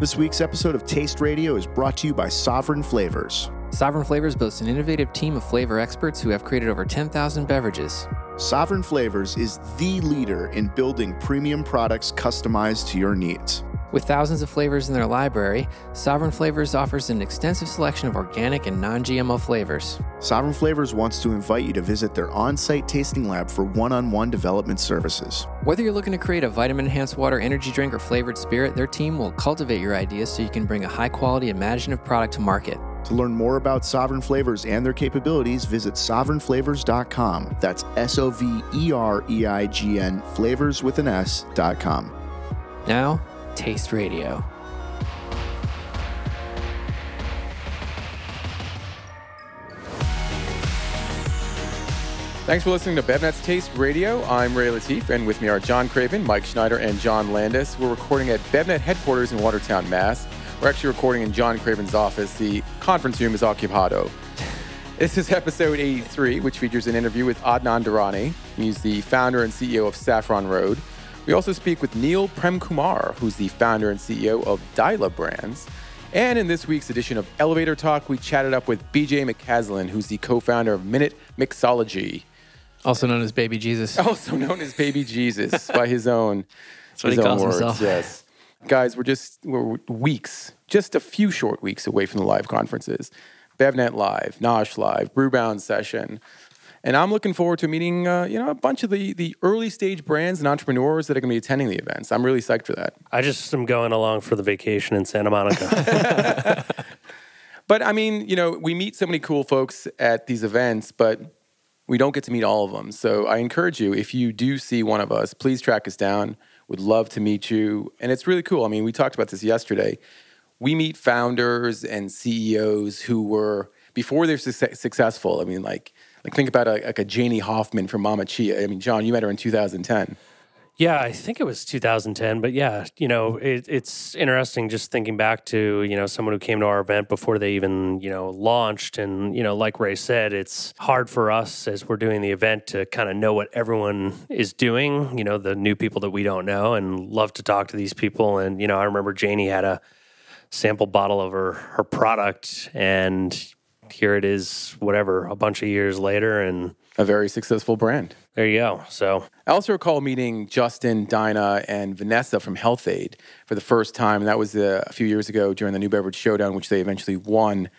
This week's episode of Taste Radio is brought to you by Sovereign Flavors. Sovereign Flavors boasts an innovative team of flavor experts who have created over 10,000 beverages. Sovereign Flavors is the leader in building premium products customized to your needs. With thousands of flavors in their library, Sovereign Flavors offers an extensive selection of organic and non GMO flavors. Sovereign Flavors wants to invite you to visit their on site tasting lab for one on one development services. Whether you're looking to create a vitamin enhanced water, energy drink, or flavored spirit, their team will cultivate your ideas so you can bring a high quality, imaginative product to market. To learn more about Sovereign Flavors and their capabilities, visit sovereignflavors.com. That's S O V E R E I G N, flavors with an S.com. Now, Taste Radio. Thanks for listening to BevNet's Taste Radio. I'm Ray Latif, and with me are John Craven, Mike Schneider, and John Landis. We're recording at BevNet headquarters in Watertown, Mass. We're actually recording in John Craven's office. The conference room is occupado. This is episode 83, which features an interview with Adnan Durrani. He's the founder and CEO of Saffron Road. We also speak with Neil Premkumar, who's the founder and CEO of Dyla Brands. And in this week's edition of Elevator Talk, we chatted up with BJ McCaslin, who's the co-founder of Minute Mixology, Also known as Baby Jesus. also known as Baby Jesus by his own, That's what his he own words. himself. Yes, guys, we're just we're weeks, just a few short weeks away from the live conferences, BevNet Live, Nosh Live, Brewbound Session. And I'm looking forward to meeting, uh, you know, a bunch of the, the early stage brands and entrepreneurs that are going to be attending the events. I'm really psyched for that. I just am going along for the vacation in Santa Monica. But I mean, you know, we meet so many cool folks at these events, but we don't get to meet all of them. So I encourage you, if you do see one of us, please track us down. Would love to meet you. And it's really cool. I mean, we talked about this yesterday. We meet founders and CEOs who were before they're suc successful. I mean, like, like think about a, like a Janie Hoffman from Mamma Chia. I mean, John, you met her in 2010. yeah, I think it was 2010, but yeah, you know, it, it's interesting just thinking back to, you know, someone who came to our event before they even, you know, launched. And, you know, like Ray said, it's hard for us as we're doing the event to kind of know what everyone is doing, you know, the new people that we don't know and love to talk to these people. And, you know, I remember Janie had a sample bottle of her, her product and here it is, whatever, a bunch of years later. And A very successful brand. there you go. So, I also recall meeting Justin, Daina, and Vanessa from Health-Ade for the first time. And that was uh, a few years ago during the New Beverage Showdown, which they eventually won.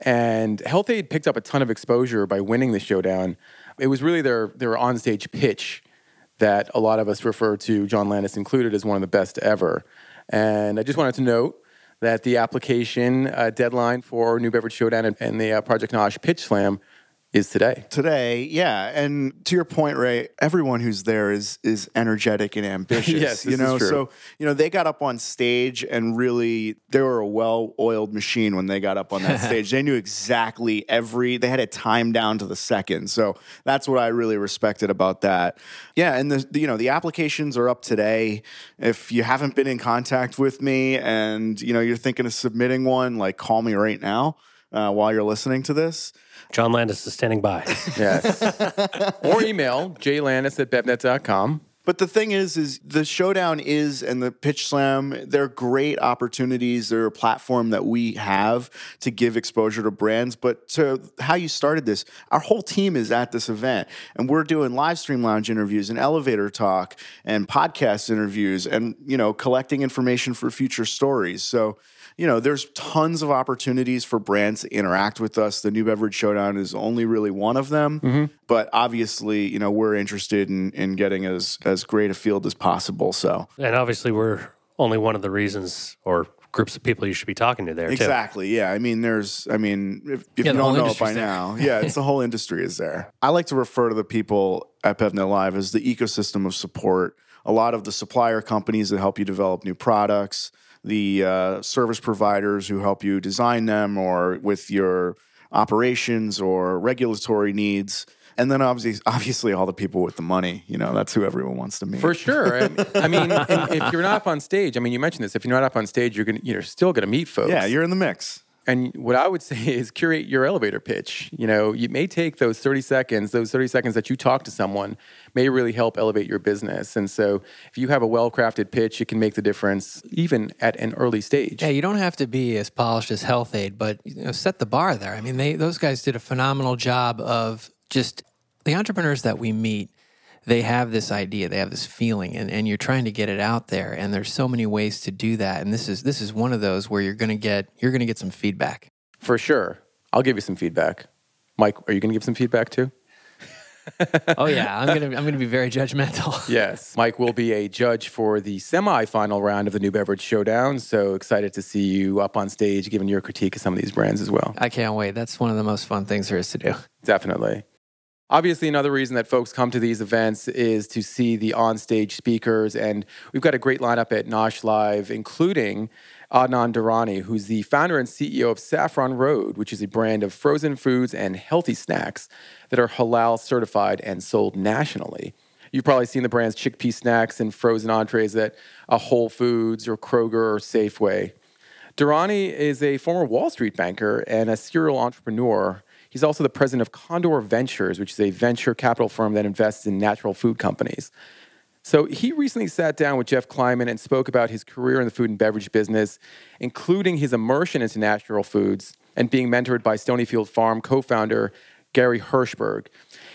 And Health-Ade picked up a ton of exposure by winning the showdown. It was really their, their onstage pitch that a lot of us refer to, John Landis included, as one of the best ever. And I just wanted to note that the application uh, deadline for New Beverage Showdown and, and the uh, Project Nosh Pitch Slam is today. Today, yeah, and to your point, Ray, everyone who's there is is energetic and ambitious. Yes, you know, true. so you know they got up on stage and really they were a well-oiled machine when they got up on that stage. They knew exactly every. They had it timed down to the second. So that's what I really respected about that. Yeah, and the, the you know the applications are up today. If you haven't been in contact with me and you know you're thinking of submitting one, like call me right now uh, while you're listening to this. John Landis is standing by. Yes. or email jlandis at bevnet.com. But the thing is, is the showdown is and the pitch slam. They're great opportunities. They're a platform that we have to give exposure to brands. But to how you started this, our whole team is at this event, and we're doing live stream lounge interviews and elevator talk and podcast interviews, and you know, collecting information for future stories. So you know, there's tons of opportunities for brands to interact with us. The New Beverage Showdown is only really one of them, mm-hmm. but obviously, you know, we're interested in, in getting as as great a field as possible. So and obviously, we're only one of the reasons or groups of people you should be talking to there, too. exactly, yeah. I mean, there's, I mean, if, if Yeah, you don't know it by there. now, yeah, it's the whole industry is there. I like to refer to the people at BevNet Live as the ecosystem of support. A lot of the supplier companies that help you develop new products, the uh, service providers who help you design them, or with your operations or regulatory needs. And then obviously, obviously, all the people with the money. You know, that's who everyone wants to meet. For sure. I, I mean, if you're not up on stage, I mean, you mentioned this. If you're not up on stage, you're gonna, you're still gonna meet folks. yeah, you're in the mix. And what I would say is curate your elevator pitch. You know, you may take those 30 seconds, those 30 seconds that you talk to someone may really help elevate your business. And so if you have a well crafted pitch, it can make the difference even at an early stage. Yeah, you don't have to be as polished as Health-Ade, but you know, set the bar there. I mean, they those guys did a phenomenal job of just the entrepreneurs that we meet they have this idea, they have this feeling, and, and you're trying to get it out there. And there's so many ways to do that. And this is this is one of those where you're gonna get you're gonna get some feedback. For sure. I'll give you some feedback. Mike, are you gonna give some feedback too? oh yeah, I'm gonna I'm gonna be very judgmental. yes, Mike will be a judge for the semi-final round of the New Beverage Showdown. So excited to see you up on stage giving your critique of some of these brands as well. I can't wait. That's one of the most fun things there is to do. Definitely. Obviously, another reason that folks come to these events is to see the onstage speakers. And we've got a great lineup at Nosh Live, including Adnan Durrani, who's the founder and CEO of Saffron Road, which is a brand of frozen foods and healthy snacks that are halal certified and sold nationally. You've probably seen the brand's chickpea snacks and frozen entrees at a Whole Foods or Kroger or Safeway. Durrani is a former Wall Street banker and a serial entrepreneur He's also the president of Condor Ventures, which is a venture capital firm that invests in natural food companies. So he recently sat down with Jeff Kleinman and spoke about his career in the food and beverage business, including his immersion into natural foods and being mentored by Stonyfield Farm co founder Gary Hirshberg.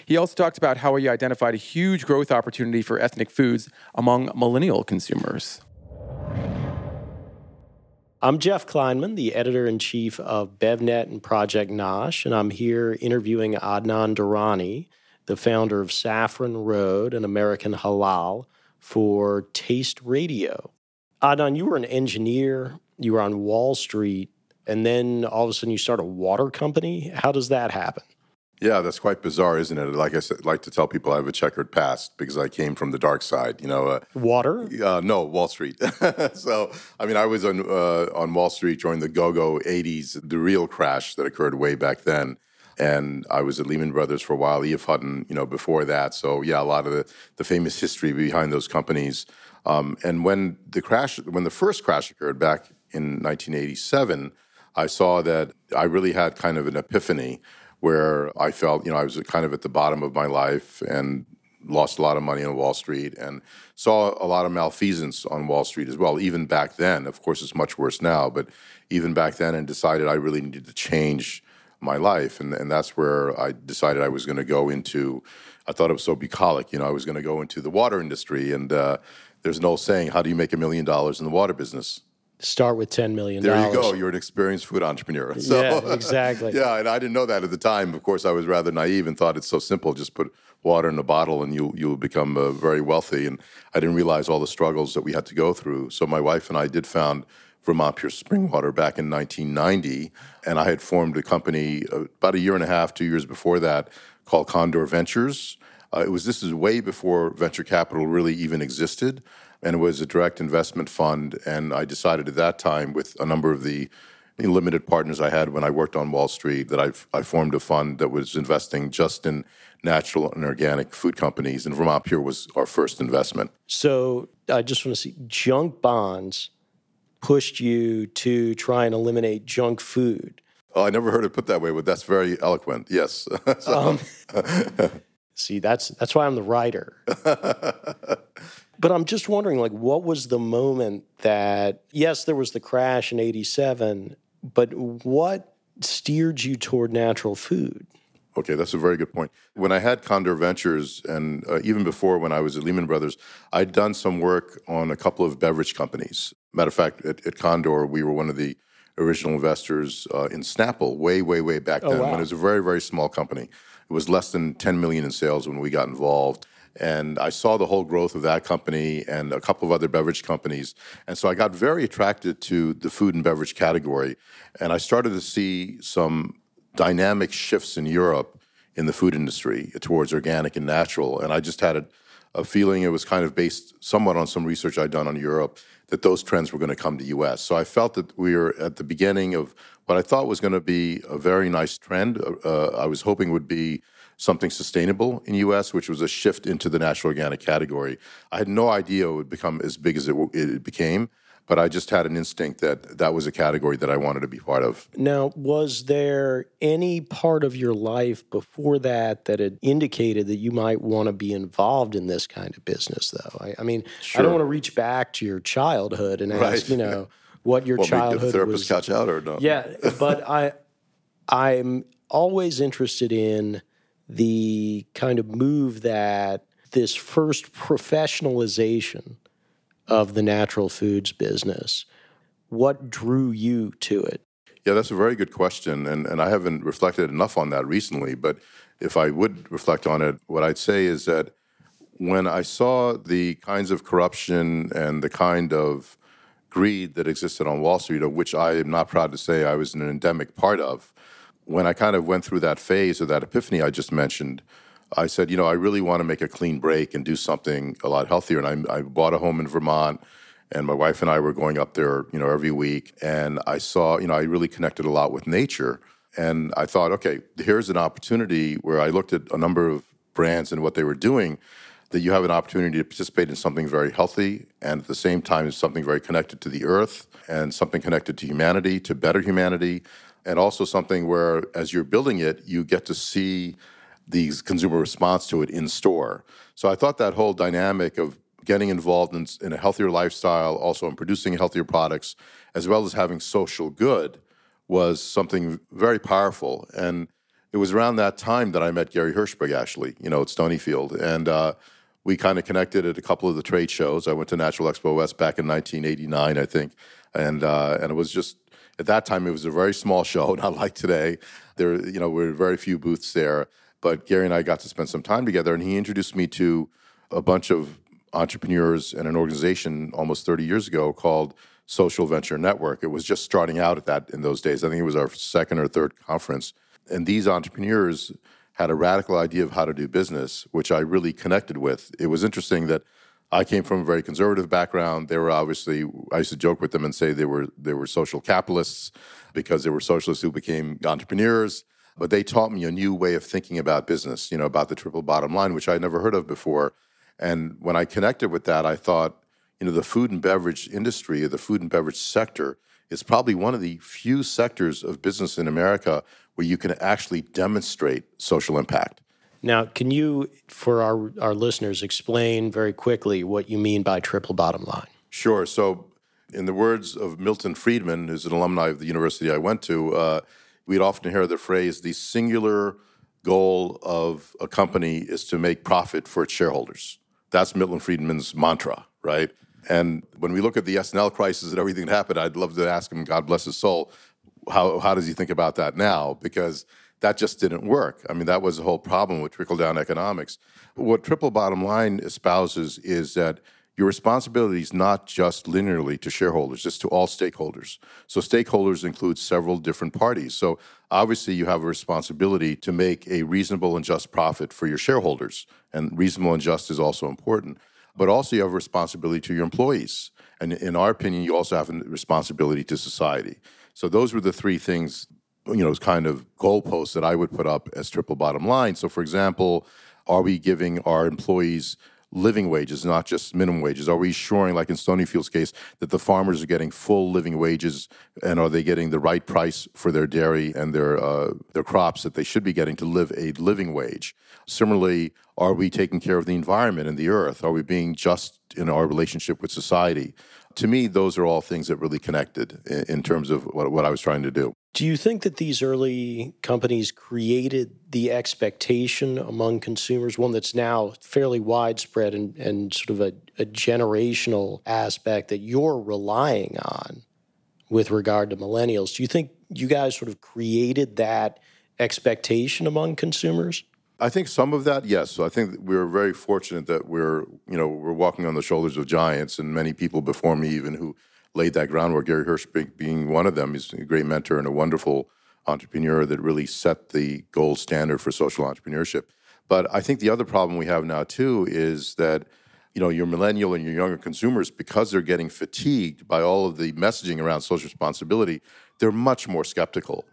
He also talked about how he identified a huge growth opportunity for ethnic foods among millennial consumers. I'm Jeff Kleinman, the editor in chief of BevNet and Project Nosh, and I'm here interviewing Adnan Durrani, the founder of Saffron Road and American Halal, for Taste Radio. Adnan, you were an engineer, you were on Wall Street, and then all of a sudden you start a water company. How does that happen? Yeah, that's quite bizarre, isn't it? Like I said, like to tell people I have a checkered past because I came from the dark side. You know, uh, water? Uh, no, Wall Street. so, I mean, I was on uh, on Wall Street during the go-go '80s, the real crash that occurred way back then. And I was at Lehman Brothers for a while, E.F. Hutton, you know, before that. So, yeah, a lot of the, the famous history behind those companies. Um, and when the crash, when the first crash occurred back in 1987, I saw that I really had kind of an epiphany where I felt, you know, I was kind of at the bottom of my life and lost a lot of money on Wall Street and saw a lot of malfeasance on Wall Street as well. Even back then, of course, it's much worse now, but even back then, and decided I really needed to change my life, and and that's where I decided I was going to go into. I thought it was so bucolic, you know, I was going to go into the water industry, and uh, there's an old saying, "How do you make a million dollars in the water business?" Start with $10 million. There you go. You're an experienced food entrepreneur. So, yeah, exactly. yeah, and I didn't know that at the time. Of course, I was rather naive and thought it's so simple. Just put water in a bottle and you'll, you'll become uh, very wealthy. And I didn't realize all the struggles that we had to go through. So my wife and I did found Vermont Pure Spring Water back in 1990. And I had formed a company uh, about a year and a half, two years before that, called Condor Ventures. Uh, it was this is way before venture capital really even existed and it was a direct investment fund. And I decided at that time, with a number of the limited partners I had when I worked on Wall Street, that I, I formed a fund that was investing just in natural and organic food companies. And Vermont Pure was our first investment. So I just want to see junk bonds pushed you to try and eliminate junk food. Oh, I never heard it put that way, but that's very eloquent. Yes. so. um, see, that's that's why I'm the writer. But I'm just wondering, like, what was the moment that, yes, there was the crash in 87, but what steered you toward natural food? Okay, that's a very good point. When I had Condor Ventures, and uh, even before when I was at Lehman Brothers, I'd done some work on a couple of beverage companies. Matter of fact, at, at Condor, we were one of the original investors uh, in Snapple way, way, way back oh, then wow. when it was a very, very small company. It was less than 10 million in sales when we got involved. And I saw the whole growth of that company and a couple of other beverage companies. And so I got very attracted to the food and beverage category. And I started to see some dynamic shifts in Europe in the food industry towards organic and natural. And I just had a, a feeling it was kind of based somewhat on some research I'd done on Europe that those trends were going to come to US. So I felt that we were at the beginning of what I thought was going to be a very nice trend. Uh, I was hoping would be something sustainable in U.S., which was a shift into the natural organic category. I had no idea it would become as big as it, it became, but I just had an instinct that that was a category that I wanted to be part of. Now, was there any part of your life before that that had indicated that you might want to be involved in this kind of business, though? I, I mean, I don't want to reach back to your childhood and ask, Right. you know, what your What, make the childhood therapist was. catch out or no? Yeah, but I, I'm always interested in the kind of move that this first professionalization of the natural foods business. What drew you to it? Yeah, that's a very good question, and and I haven't reflected enough on that recently. But if I would reflect on it, what I'd say is that when I saw the kinds of corruption and the kind of greed that existed on Wall Street, of which I am not proud to say I was an endemic part of, when I kind of went through that phase or that epiphany I just mentioned, I said, you know, I really want to make a clean break and do something a lot healthier. And I, I bought a home in Vermont, and my wife and I were going up there, you know, every week. And I saw, you know, I really connected a lot with nature. And I thought, okay, here's an opportunity where I looked at a number of brands and what they were doing that you have an opportunity to participate in something very healthy and at the same time something very connected to the earth and something connected to humanity, to better humanity, and also something where as you're building it, you get to see the consumer response to it in store. So I thought that whole dynamic of getting involved in, in a healthier lifestyle, also in producing healthier products, as well as having social good, was something very powerful. And it was around that time that I met Gary Hirshberg, actually, you know, at Stonyfield. And uh, we kind of connected at a couple of the trade shows. I went to Natural Expo West back in 1989, I think. And, uh, and it was just, at that time, it was a very small show, not like today. There, you know, were very few booths there. But Gary and I got to spend some time together, and he introduced me to a bunch of entrepreneurs and an organization almost 30 years ago called Social Venture Network. It was just starting out at that in those days. I think it was our second or third conference. And these entrepreneurs had a radical idea of how to do business, which I really connected with. It was interesting that I came from a very conservative background. They were obviously I used to joke with them and say they were they were social capitalists because they were socialists who became entrepreneurs. But they taught me a new way of thinking about business, you know, about the triple bottom line, which I'd never heard of before. And when I connected with that, I thought, you know, the food and beverage industry, the food and beverage sector, is probably one of the few sectors of business in America where you can actually demonstrate social impact. Now, can you, for our, our listeners, explain very quickly what you mean by triple bottom line? Sure. So, in the words of Milton Friedman, who's an alumni of the university I went to, uh, we'd often hear the phrase the singular goal of a company is to make profit for its shareholders. That's Milton Friedman's mantra, right? And when we look at the S&L crisis and everything that happened, I'd love to ask him, God bless his soul, how, how does he think about that now? Because that just didn't work. I mean, that was the whole problem with trickle down economics. What triple bottom line espouses is that your responsibility is not just linearly to shareholders, it's to all stakeholders. So, stakeholders include several different parties. So, obviously, you have a responsibility to make a reasonable and just profit for your shareholders. And reasonable and just is also important. But also, you have a responsibility to your employees. And in our opinion, you also have a responsibility to society. So, those were the three things you know, kind of goalposts that I would put up as triple bottom line. So, for example, are we giving our employees living wages, not just minimum wages? Are we ensuring, like in Stonyfield's case, that the farmers are getting full living wages, and are they getting the right price for their dairy and their uh, their crops that they should be getting to live a living wage? Similarly, are we taking care of the environment and the earth? Are we being just in our relationship with society? To me, those are all things that really connected in, in terms of what, what I was trying to do. Do you think that these early companies created the expectation among consumers, one that's now fairly widespread and, and sort of a, a generational aspect that you're relying on with regard to millennials? Do you think you guys sort of created that expectation among consumers? I think some of that, yes. I think we're very fortunate that we're, you know, we're walking on the shoulders of giants, and many people before me, even who laid that groundwork. Gary Hirsch being one of them, he's a great mentor and a wonderful entrepreneur that really set the gold standard for social entrepreneurship. But I think the other problem we have now too is that you know your millennial and your younger consumers, because they're getting fatigued by all of the messaging around social responsibility, they're much more skeptical.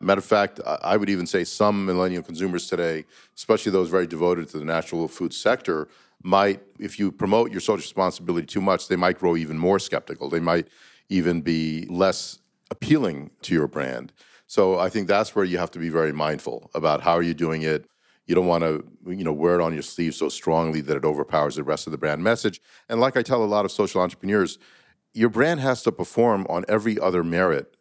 Matter of fact, I would even say some millennial consumers today, especially those very devoted to the natural food sector, might, if you promote your social responsibility too much, they might grow even more skeptical. They might even be less appealing to your brand. So I think that's where you have to be very mindful about how are you doing it. You don't want to, you know, wear it on your sleeve so strongly that it overpowers the rest of the brand message. And like I tell a lot of social entrepreneurs, your brand has to perform on every other merit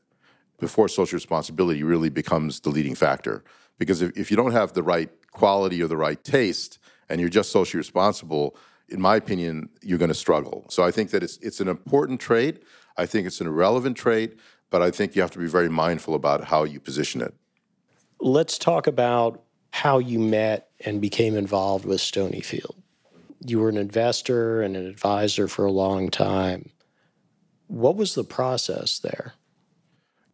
before social responsibility really becomes the leading factor. Because if, if you don't have the right quality or the right taste and you're just socially responsible, in my opinion, you're going to struggle. So I think that it's it's an important trait. I think it's an irrelevant trait, but I think you have to be very mindful about how you position it. Let's talk about how you met and became involved with Stonyfield. You were an investor and an advisor for a long time. What was the process there?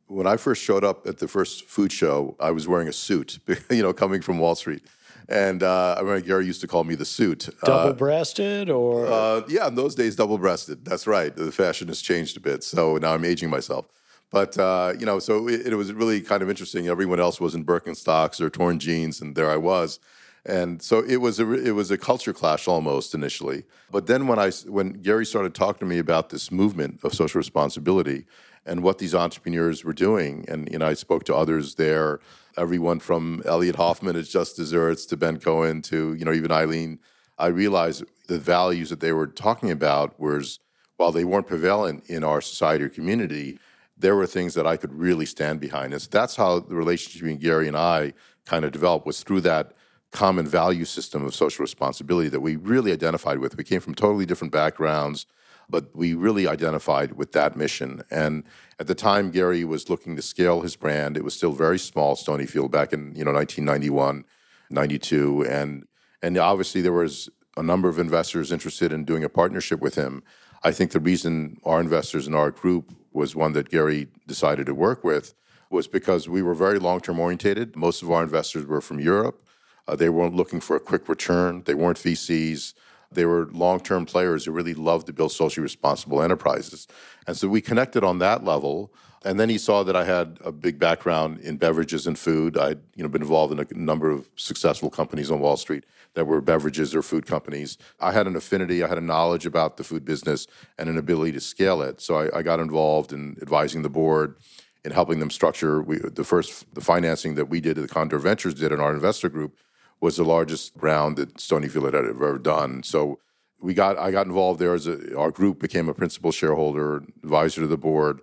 When I first showed up at the first food show, I was wearing a suit, you know, coming from Wall Street. And uh, I remember Gary used to call me the suit. Double breasted or? Uh, yeah, in those days, double breasted. That's right. The fashion has changed a bit. So now I'm aging myself. But, uh, you know, so it, it, was really kind of interesting. Everyone else was in Birkenstocks or torn jeans, and there I was. And so it was a it was a culture clash almost initially. But then when I when Gary started talking to me about this movement of social responsibility and what these entrepreneurs were doing, and you know I spoke to others there, everyone from Elliot Hoffman at Just Desserts to Ben Cohen to you know even Eileen. I realized the values that they were talking about was while they weren't prevalent in our society or community, there were things that I could really stand behind. And so that's how the relationship between Gary and I kind of developed was through that common value system of social responsibility that we really identified with. We came from totally different backgrounds, but we really identified with that mission. And at the time, Gary was looking to scale his brand. It was still very small, Stonyfield, back in you know 1991, 92, and and obviously there was a number of investors interested in doing a partnership with him. I think the reason our investors in our group was one that Gary decided to work with was because we were very long term orientated. Most of our investors were from Europe. Uh, they weren't looking for a quick return. They weren't VCs. They were long term players who really loved to build socially responsible enterprises. And so we connected on that level. And then he saw that I had a big background in beverages and food. I'd you know, been involved in a number of successful companies on Wall Street that were beverages or food companies. I had an affinity, I had a knowledge about the food business and an ability to scale it. So I, I got involved in advising the board in helping them structure we, the first the financing that we did, the Condor Ventures did in our investor group was the largest round that Stonyfield had ever done. So we got I got involved there as a, our group became a principal shareholder, advisor to the board.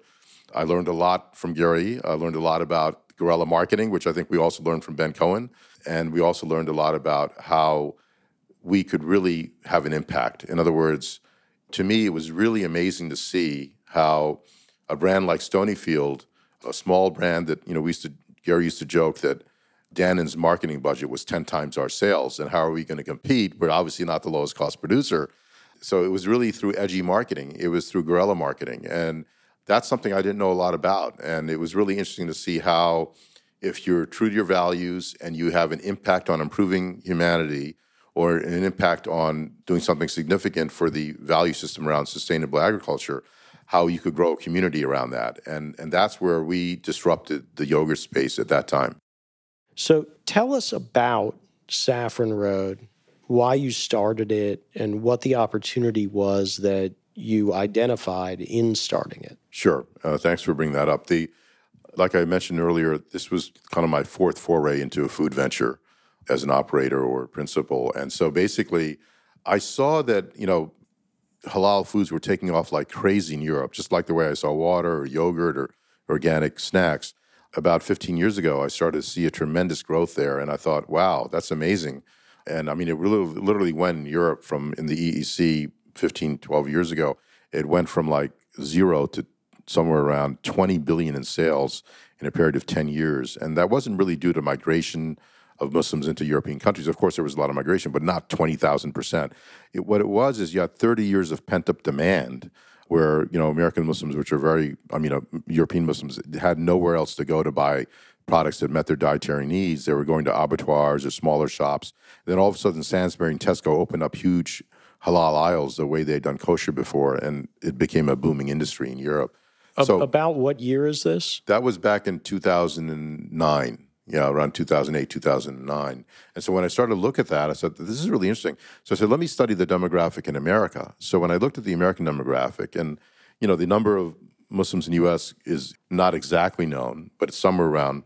I learned a lot from Gary. I learned a lot about guerrilla marketing, which I think we also learned from Ben Cohen, and we also learned a lot about how we could really have an impact. In other words, to me, it was really amazing to see how a brand like Stonyfield, a small brand that you know we used to Gary used to joke that Dannon's marketing budget was 10 times our sales. And how are we going to compete? We're obviously not the lowest cost producer. So it was really through edgy marketing, it was through guerrilla marketing. And that's something I didn't know a lot about. And it was really interesting to see how, if you're true to your values and you have an impact on improving humanity or an impact on doing something significant for the value system around sustainable agriculture, how you could grow a community around that. And, and that's where we disrupted the yogurt space at that time. So tell us about Saffron Road, why you started it, and what the opportunity was that you identified in starting it. Sure. Uh, thanks for bringing that up. The like I mentioned earlier, this was kind of my fourth foray into a food venture as an operator or principal, and so basically, I saw that you know halal foods were taking off like crazy in Europe, just like the way I saw water or yogurt or organic snacks about 15 years ago, I started to see a tremendous growth there, and I thought, wow, that's amazing. And I mean, it really, literally went in Europe from in the EEC 15, 12 years ago, it went from like zero to somewhere around 20 billion in sales in a period of 10 years. And that wasn't really due to migration of Muslims into European countries. Of course, there was a lot of migration, but not 20,000%. It, what it was is you had 30 years of pent up demand where you know American Muslims, which are very, I mean, uh, European Muslims, had nowhere else to go to buy products that met their dietary needs. They were going to abattoirs or smaller shops. Then all of a sudden, Sainsbury and Tesco opened up huge halal aisles the way they'd done kosher before, and it became a booming industry in Europe. So about what year is this? That was back in 2009. Know, around 2008, 2009. And so when I started to look at that, I said, this is really interesting. So I said, let me study the demographic in America. So when I looked at the American demographic, and, you know, the number of Muslims in the U.S. is not exactly known, but it's somewhere around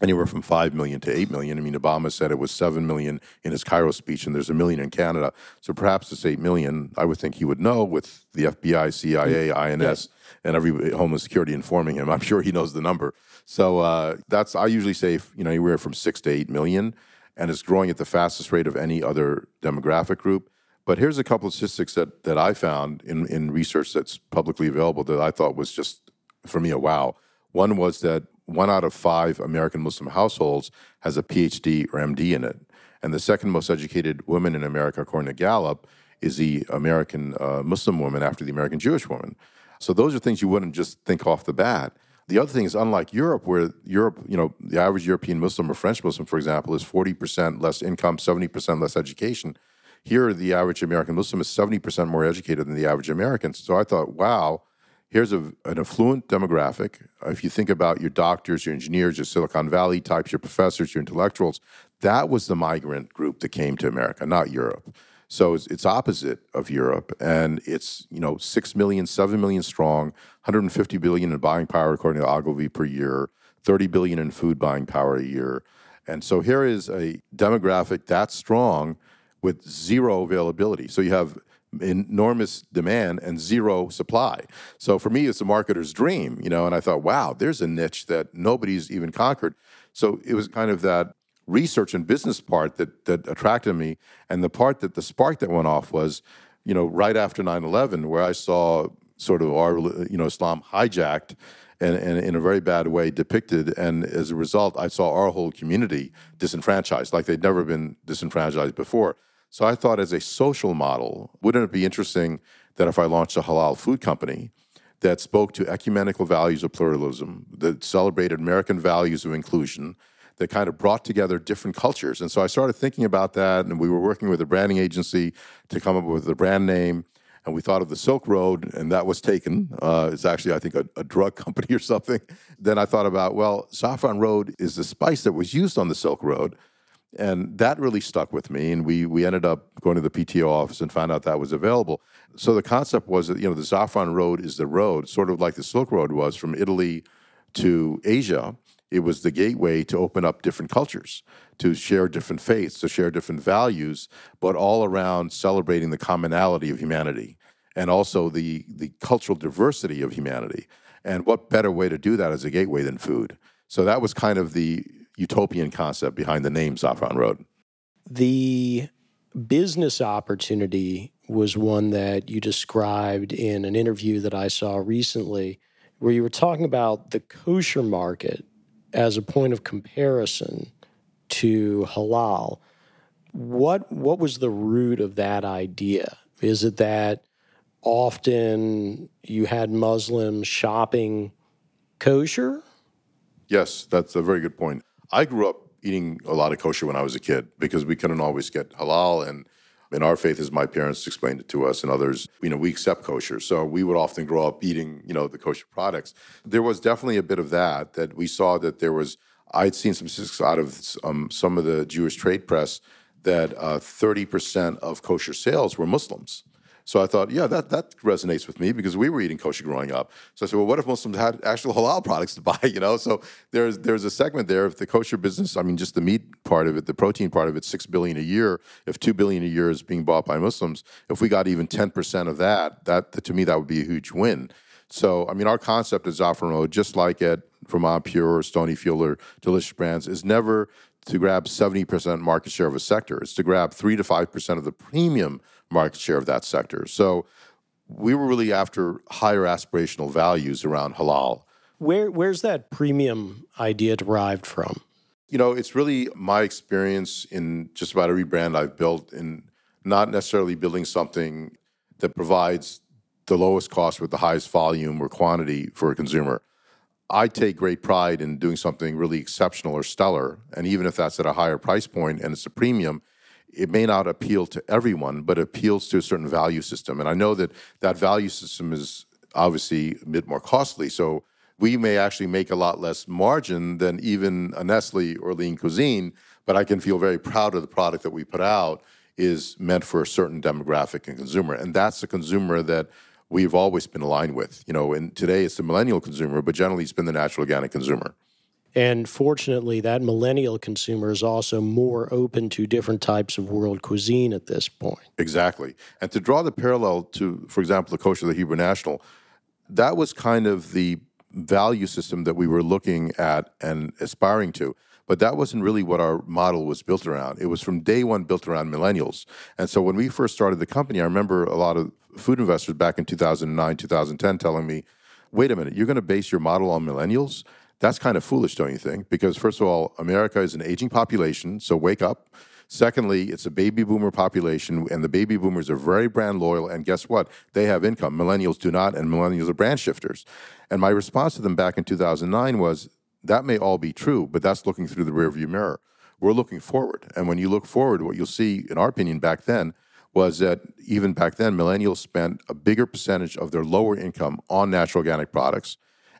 anywhere from 5 million to 8 million. I mean, Obama said it was 7 million in his Cairo speech, and there's a million in Canada. So perhaps it's 8 million. I would think he would know with the FBI, CIA, INS, and every Homeland Security informing him. I'm sure he knows the number. So uh, that's, I usually say, you know, anywhere from 6 to 8 million, and it's growing at the fastest rate of any other demographic group. But here's a couple of statistics that, that I found in, in research that's publicly available that I thought was just, for me, a wow. One was that one out of five American Muslim households has a PhD or MD in it. And the second most educated woman in America, according to Gallup, is the American uh, Muslim woman after the American Jewish woman. So those are things you wouldn't just think off the bat. The other thing is, unlike Europe, where Europe, you know, the average European Muslim or French Muslim, for example, is 40% less income, 70% less education. Here, the average American Muslim is 70% more educated than the average American. So I thought, wow, here's a, an affluent demographic. If you think about your doctors, your engineers, your Silicon Valley types, your professors, your intellectuals, that was the migrant group that came to America, not Europe. So it's, it's opposite of Europe, and it's you know six million, seven million strong, 150 billion in buying power according to Ogilvy per year, 30 billion in food buying power a year, and so here is a demographic that strong with zero availability. So you have enormous demand and zero supply. So for me, it's a marketer's dream, you know. And I thought, wow, there's a niche that nobody's even conquered. So it was kind of that research and business part that that attracted me, and the part that the spark that went off was, you know, right after 9/11, where I saw sort of our you know Islam hijacked. And, and, in a very bad way depicted. And as a result, I saw our whole community disenfranchised, like they'd never been disenfranchised before. So I thought, as a social model, wouldn't it be interesting that if I launched a halal food company that spoke to ecumenical values of pluralism, that celebrated American values of inclusion, that kind of brought together different cultures? And so I started thinking about that, and we were working with a branding agency to come up with a brand name. And we thought of the Silk Road, and that was taken. Uh, it's actually, I think, a, a drug company or something. Then I thought about, well, saffron road is the spice that was used on the Silk Road and that really stuck with me. And we we ended up going to the PTO office and found out that was available. So the concept was that you know the Saffron Road is the road, sort of like the Silk Road was from Italy to Asia. It was the gateway to open up different cultures, to share different faiths, to share different values, but all around celebrating the commonality of humanity and also the the cultural diversity of humanity. And what better way to do that as a gateway than food? So that was kind of the utopian concept behind the name Saffron Road. The business opportunity was one that you described in an interview that I saw recently, where you were talking about the kosher market as a point of comparison to halal. What what was the root of that idea? Is it that often you had Muslims shopping kosher? Yes, that's a very good point. I grew up eating a lot of kosher when I was a kid because we couldn't always get halal and in our faith as my parents explained it to us and others you know we accept kosher. So we would often grow up eating you know the kosher products. There was definitely a bit of that that we saw that there was i'd seen some statistics out of um, some of the jewish trade press that uh, 30% of kosher sales were muslims so I thought, yeah, that, that resonates with me because we were eating kosher growing up. So I said, well, what if Muslims had actual halal products to buy? You know, so there's there's a segment there. If the kosher business, I mean, just the meat part of it, the protein part of it, six billion a year. If two billion a year is being bought by Muslims, if we got even ten percent of that, that to me that would be a huge win. So I mean, our concept at Road, just like at Vermont Pure or Stonyfield or Delicious Brands, is never to grab 70% market share of a sector. It's to grab 3 to 5% of the premium market share of that sector. So we were really after higher aspirational values around halal. Where where's that premium idea derived from? You know, it's really my experience in just about every brand I've built in not necessarily building something that provides the lowest cost with the highest volume or quantity for a consumer. I take great pride in doing something really exceptional or stellar. And even if that's at a higher price point and it's a premium, it may not appeal to everyone, but appeals to a certain value system. And I know that that value system is obviously a bit more costly. So we may actually make a lot less margin than even a Nestle or Lean Cuisine, but I can feel very proud of the product that we put out is meant for a certain demographic and consumer. And that's the consumer that we've always been aligned with. You know, and today it's the millennial consumer, but generally it's been the natural organic consumer. And fortunately, that millennial consumer is also more open to different types of world cuisine at this point. Exactly. And to draw the parallel to, for example, the kosher, the Hebrew National, that was kind of the value system that we were looking at and aspiring to. But that wasn't really what our model was built around. It was from day one built around millennials. And so when we first started the company, I remember a lot of food investors back in 2009, 2010 telling me, wait a minute, you're going to base your model on millennials? That's kind of foolish, don't you think? Because, first of all, America is an aging population, so wake up. Secondly, it's a baby boomer population, and the baby boomers are very brand loyal. And guess what? They have income. Millennials do not, and millennials are brand shifters. And my response to them back in 2009 was that may all be true, but that's looking through the rearview mirror. We're looking forward. And when you look forward, what you'll see, in our opinion, back then, was that even back then, millennials spent a bigger percentage of their lower income on natural organic products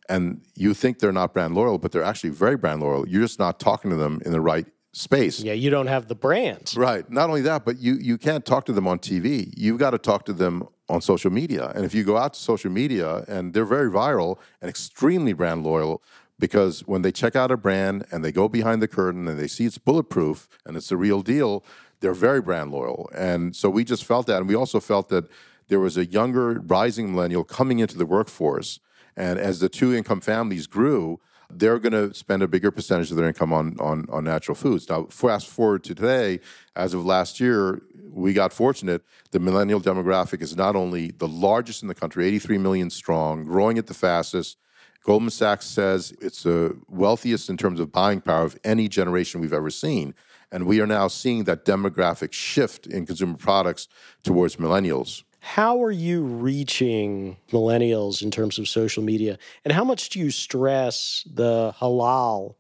and you think they're not brand loyal, but they're actually very brand loyal. You're just not talking to them in the right space. Yeah, you don't have the brands. Right. Not only that, but you you can't talk to them on TV. You've got to talk to them on social media. And if you go out to social media and they're very viral and extremely brand loyal because when they check out a brand and they go behind the curtain and they see it's bulletproof and it's the real deal, they're very brand loyal. And so we just felt that and we also felt that there was a younger rising millennial coming into the workforce and as the two income families grew, they're going to spend a bigger percentage of their income on, on, on natural foods. Now, fast forward to today, as of last year, we got fortunate. The millennial demographic is not only the largest in the country, 83 million strong, growing at the fastest. Goldman Sachs says it's the wealthiest in terms of buying power of any generation we've ever seen. And we are now seeing that demographic shift in consumer products towards millennials. How are you reaching millennials in terms of social media? And how much do you stress the halal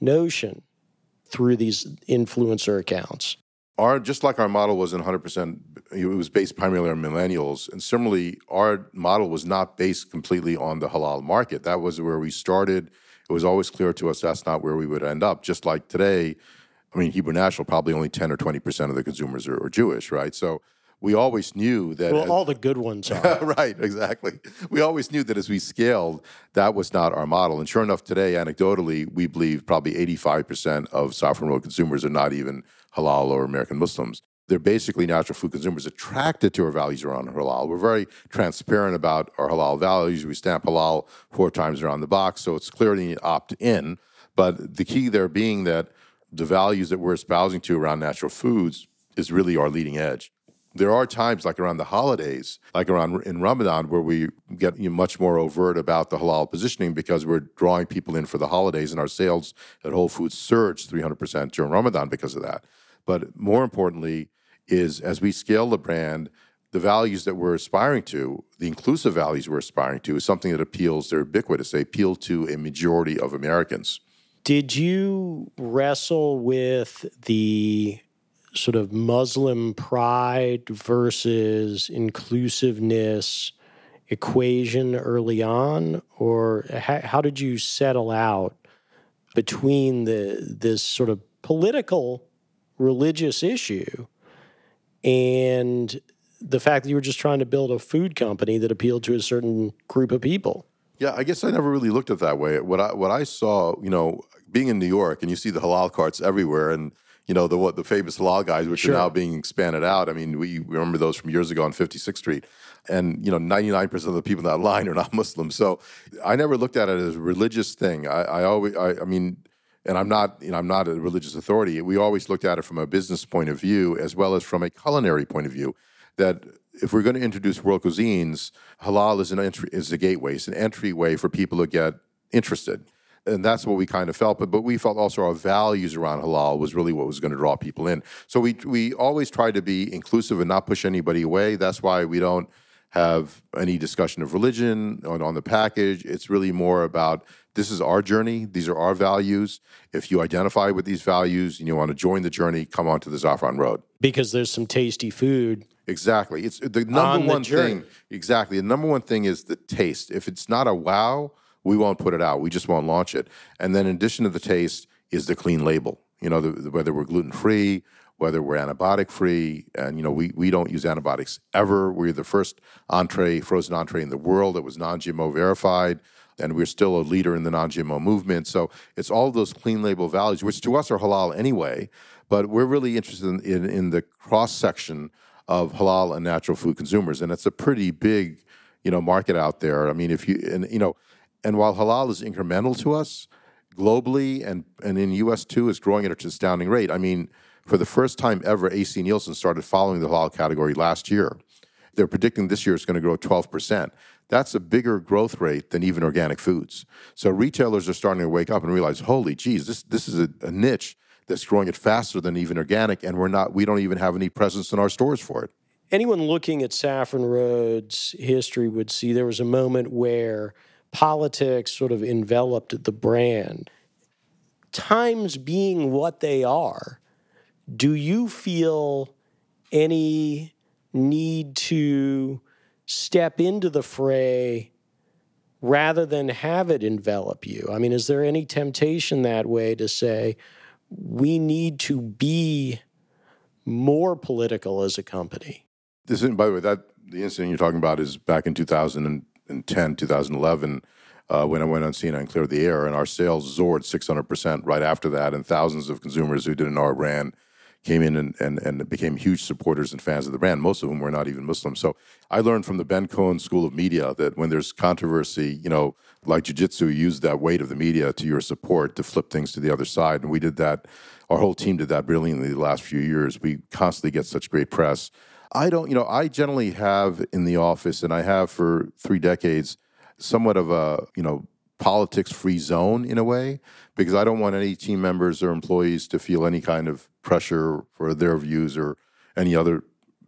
notion through these influencer accounts? Our just like our model wasn't 100%, it was based primarily on millennials. And similarly, our model was not based completely on the halal market. That was where we started. It was always clear to us that's not where we would end up. Just like today, I mean, Hebrew National, probably only 10 or 20% of the consumers are, are Jewish, right? So we always knew that. Well, as, all the good ones are. right, exactly. We always knew that as we scaled, that was not our model. And sure enough, today, anecdotally, we believe probably 85% of Saffron Road consumers are not even halal or American Muslims. They're basically natural food consumers attracted to our values around halal. We're very transparent about our halal values. We stamp halal four times around the box, so it's clearly opt in. But the key there being that the values that we're espousing to around natural foods is really our leading edge there are times like around the holidays, like around in Ramadan, where we get much more overt about the halal positioning because we're drawing people in for the holidays, and our sales at Whole Foods surged 300% during Ramadan because of that. But more importantly, is as we scale the brand, the values that we're aspiring to, the inclusive values we're aspiring to, is something that appeals, they're ubiquitous. They appeal to a majority of Americans. Did you wrestle with the sort of Muslim pride versus inclusiveness equation early on, or how, how did you settle out between the this sort of political religious issue and the fact that you were just trying to build a food company that appealed to a certain group of people? Yeah, I guess I never really looked at that way. What I what I saw, you know, being in New York and you see the halal carts everywhere and you know the what the famous Halal Guys, which sure. are now being expanded out. I mean, we remember those from years ago on 56th Street, and you know, 99% of the people in that line are not Muslim. So I never looked at it as a religious thing. I, I always, I, I mean, and I'm not, you know, I'm not a religious authority. We always looked at it from a business point of view as well as from a culinary point of view. That if we're going to introduce world cuisines, halal is an entry, is a gateway. It's an entryway for people to get interested and that's what we kind of felt. But but we felt also our values around halal was really what was going to draw people in. So we we always try to be inclusive and not push anybody away. That's why we don't have any discussion of religion on, on the package. It's really more about this is our journey. These are our values. If you identify with these values and you want to join the journey, come onto the Saffron Road. Because there's some tasty food. Exactly. It's the number on one the thing. Exactly. The number one thing is the taste. If it's not a wow, we won't put it out. We just won't launch it. And then in addition to the taste is the clean label. You know, the, the, whether we're gluten free, whether we're antibiotic free, and you know, we we don't use antibiotics ever. We're the first entree, frozen entree in the world that was non-GMO verified. And we're still a leader in the non-GMO movement. So it's all those clean label values, which to us are halal anyway. But we're really interested in, in, in the cross section of halal and natural food consumers, and it's a pretty big, you know, market out there. I mean, if you and you know, and while halal is incremental to us globally and and in U.S. too, is growing at an astounding rate. I mean, for the first time ever, AC Nielsen started following the halal category last year. They're predicting this year it's going to grow 12 percent. That's a bigger growth rate than even organic foods. So retailers are starting to wake up and realize, holy geez, this this is a, a niche that's growing it faster than even organic, and we're not we don't even have any presence in our stores for it. Anyone looking at Saffron Road's history would see there was a moment where politics sort of enveloped the brand. Times being what they are, do you feel any need to step into the fray rather than have it envelop you? I mean, is there any temptation that way to say, we need to be more political as a company. This, is, by the way, that the incident you're talking about is back in 2010, 2011, uh, when I went on CNN and cleared the air, and our sales soared 600% right after that, and thousands of consumers who didn't know our brand came in and, and, and became huge supporters and fans of the brand. Most of whom were not even Muslim. So I learned from the Ben Cohen School of Media that when there's controversy, you know, like jiu-jitsu, use that weight of the media to your support to flip things to the other side. And we did that. Our whole team did that brilliantly the last few years. We constantly get such great press. I don't, you know, I generally have in the office, and I have for three decades, somewhat of a, you know, politics free zone in a way because I don't want any team members or employees to feel any kind of pressure for their views or any other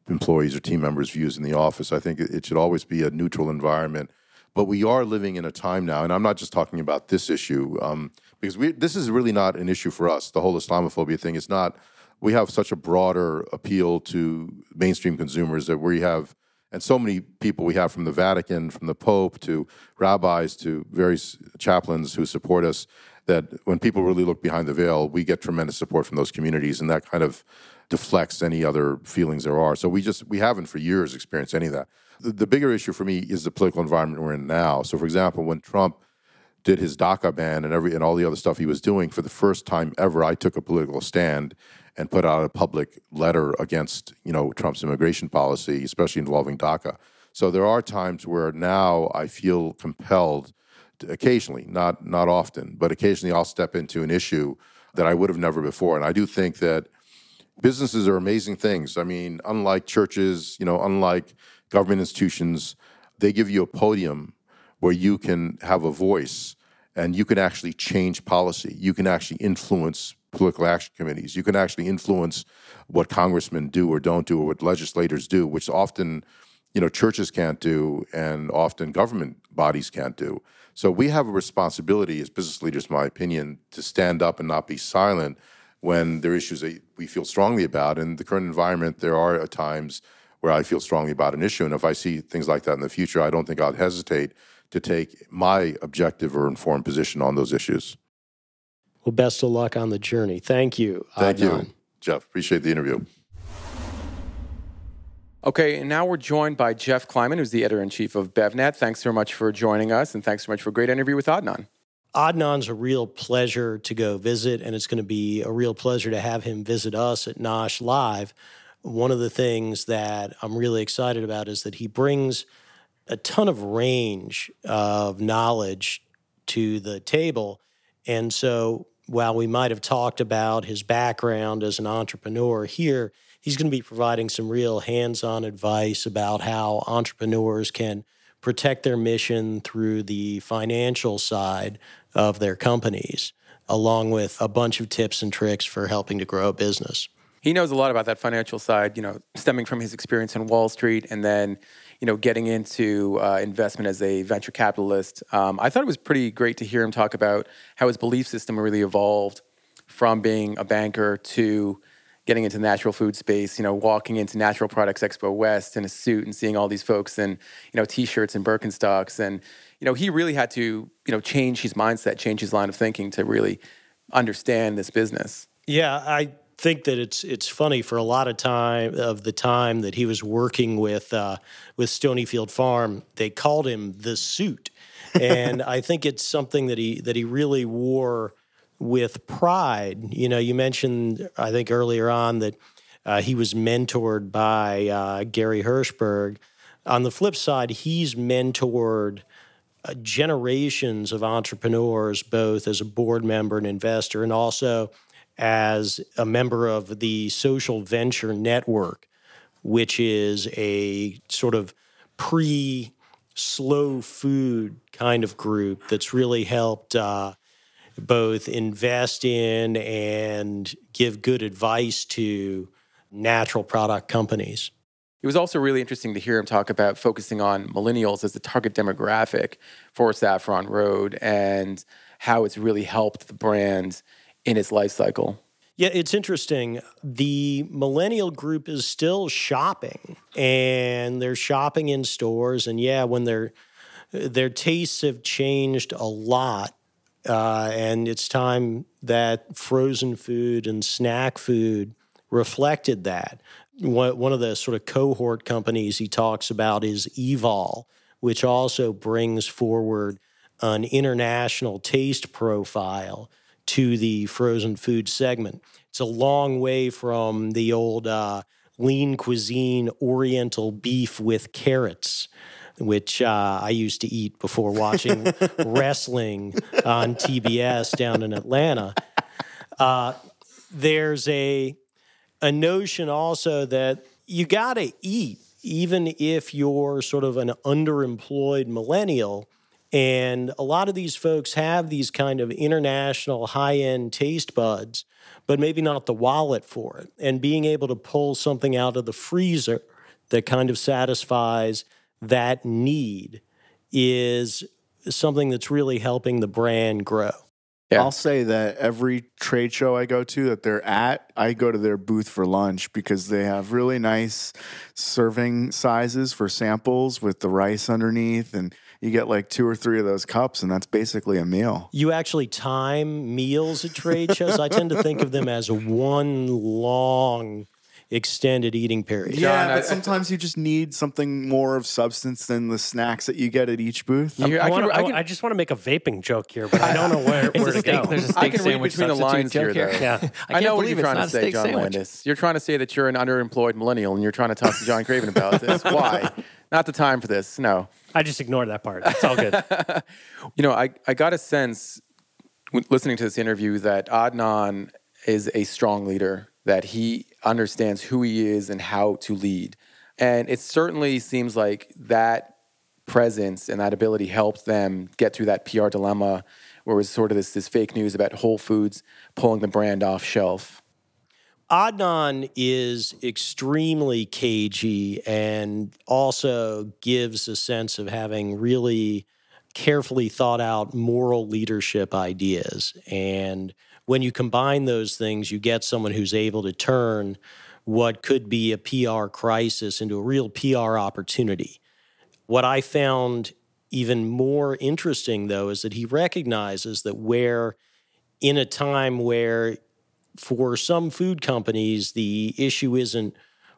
employees or team members' views in the office. I think it should always be a neutral environment. But we are living in a time now, and I'm not just talking about this issue um, because we, this is really not an issue for us. The whole Islamophobia thing is not. We have such a broader appeal to mainstream consumers that we have and so many people we have from the Vatican, from the Pope to rabbis to various chaplains who support us. That when people really look behind the veil, we get tremendous support from those communities, and that kind of deflects any other feelings there are. So we just we haven't for years experienced any of that. The, the bigger issue for me is the political environment we're in now. So, for example, when Trump did his DACA ban and every and all the other stuff he was doing, for the first time ever, I took a political stand and put out a public letter against you know Trump's immigration policy, especially involving DACA. So there are times where now I feel compelled, to, occasionally, not not often, but occasionally I'll step into an issue that I would have never before, and I do think that businesses are amazing things. I mean, unlike churches, you know, unlike government institutions, they give you a podium where you can have a voice and you can actually change policy. You can actually influence political action committees. You can actually influence what congressmen do or don't do, or what legislators do, which often, you know, churches can't do, and often government bodies can't do. So we have a responsibility as business leaders, in my opinion, to stand up and not be silent when there are issues that we feel strongly about. In the current environment, there are times where I feel strongly about an issue, and if I see things like that in the future, I don't think I'd hesitate to take my objective or informed position on those issues. Well, best of luck on the journey. Thank you. Thank Adnan. you, Jeff. Appreciate the interview. Okay, and now we're joined by Jeff Klineman, who's the editor in chief of BevNet. Thanks so much for joining us, and thanks so much for a great interview with Adnan. Adnan's a real pleasure to go visit, and it's going to be a real pleasure to have him visit us at Nosh Live. One of the things that I'm really excited about is that he brings a ton of range of knowledge to the table. And so while we might have talked about his background as an entrepreneur here, he's going to be providing some real hands on advice about how entrepreneurs can protect their mission through the financial side of their companies, along with a bunch of tips and tricks for helping to grow a business. He knows a lot about that financial side, you know, stemming from his experience in Wall Street and then you know, getting into uh, investment as a venture capitalist. Um, I thought it was pretty great to hear him talk about how his belief system really evolved from being a banker to, getting into the natural food space, you know, walking into Natural Products Expo West in a suit and seeing all these folks in, you know, t-shirts and Birkenstocks. And, you know, he really had to, you know, change his mindset, change his line of thinking to really understand this business. Yeah, I think that it's it's funny for a lot of time of the time that he was working with uh, with Stonyfield Farm, they called him the suit, and I think it's something that he that he really wore with pride. You know, you mentioned I think earlier on that uh, he was mentored by uh, Gary Hirshberg. On the flip side, he's mentored. Uh, generations of entrepreneurs, both as a board member and investor, and also as a member of the Social Venture Network, which is a sort of pre slow food kind of group that's really helped uh, both invest in and give good advice to natural product companies. It was also really interesting to hear him talk about focusing on millennials as the target demographic for Saffron Road and how it's really helped the brand in its life cycle. Yeah, it's interesting. The millennial group is still shopping and they're shopping in stores. And yeah, when their their tastes have changed a lot, uh, and it's time that frozen food and snack food reflected that. One of the sort of cohort companies he talks about is Evol, which also brings forward an international taste profile to the frozen food segment. It's a long way from the old uh, lean cuisine oriental beef with carrots which uh, I used to eat before watching wrestling on TBS down in Atlanta. Uh, there's a a notion also that you got to eat, even if you're sort of an underemployed millennial. And a lot of these folks have these kind of international high end taste buds, but maybe not the wallet for it. And being able to pull something out of the freezer that kind of satisfies that need is something that's really helping the brand grow. Yeah. I'll say that every trade show I go to that they're at, I go to their booth for lunch because they have really nice serving sizes for samples with the rice underneath and you get like two or three of those cups and that's basically a meal. You actually time meals at trade shows. I tend to think of them as one long extended eating period. Yeah, John, but I, sometimes you just need something more of substance than the snacks that you get at each booth. I, I, wanna, I, just want to make a vaping joke here, but I don't know where, where to go. There's a steak sandwich between the lines here, though. Yeah, I, know what you're trying to say, John sandwich. Landis. You're trying to say that you're an underemployed millennial, and you're trying to talk to John Craven about this. Why? Not the time for this. No. I just ignored that part. It's all good. you know, I, I got a sense listening to this interview that Adnan is a strong leader, that he understands who he is and how to lead. And it certainly seems like that presence and that ability helped them get through that PR dilemma where it was sort of this, this fake news about Whole Foods pulling the brand off shelf. Adnan is extremely cagey and also gives a sense of having really carefully thought out moral leadership ideas. And when you combine those things, you get someone who's able to turn what could be a PR crisis into a real PR opportunity. What I found even more interesting, though, is that he recognizes that where in a time where for some food companies, the issue isn't,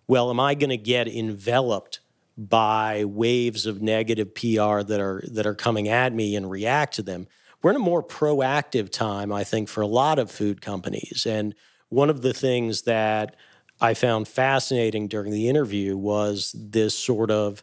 well, am I going to get enveloped by waves of negative PR that are that are coming at me and react to them? We're in a more proactive time, I think, for a lot of food companies. And one of the things that I found fascinating during the interview was this sort of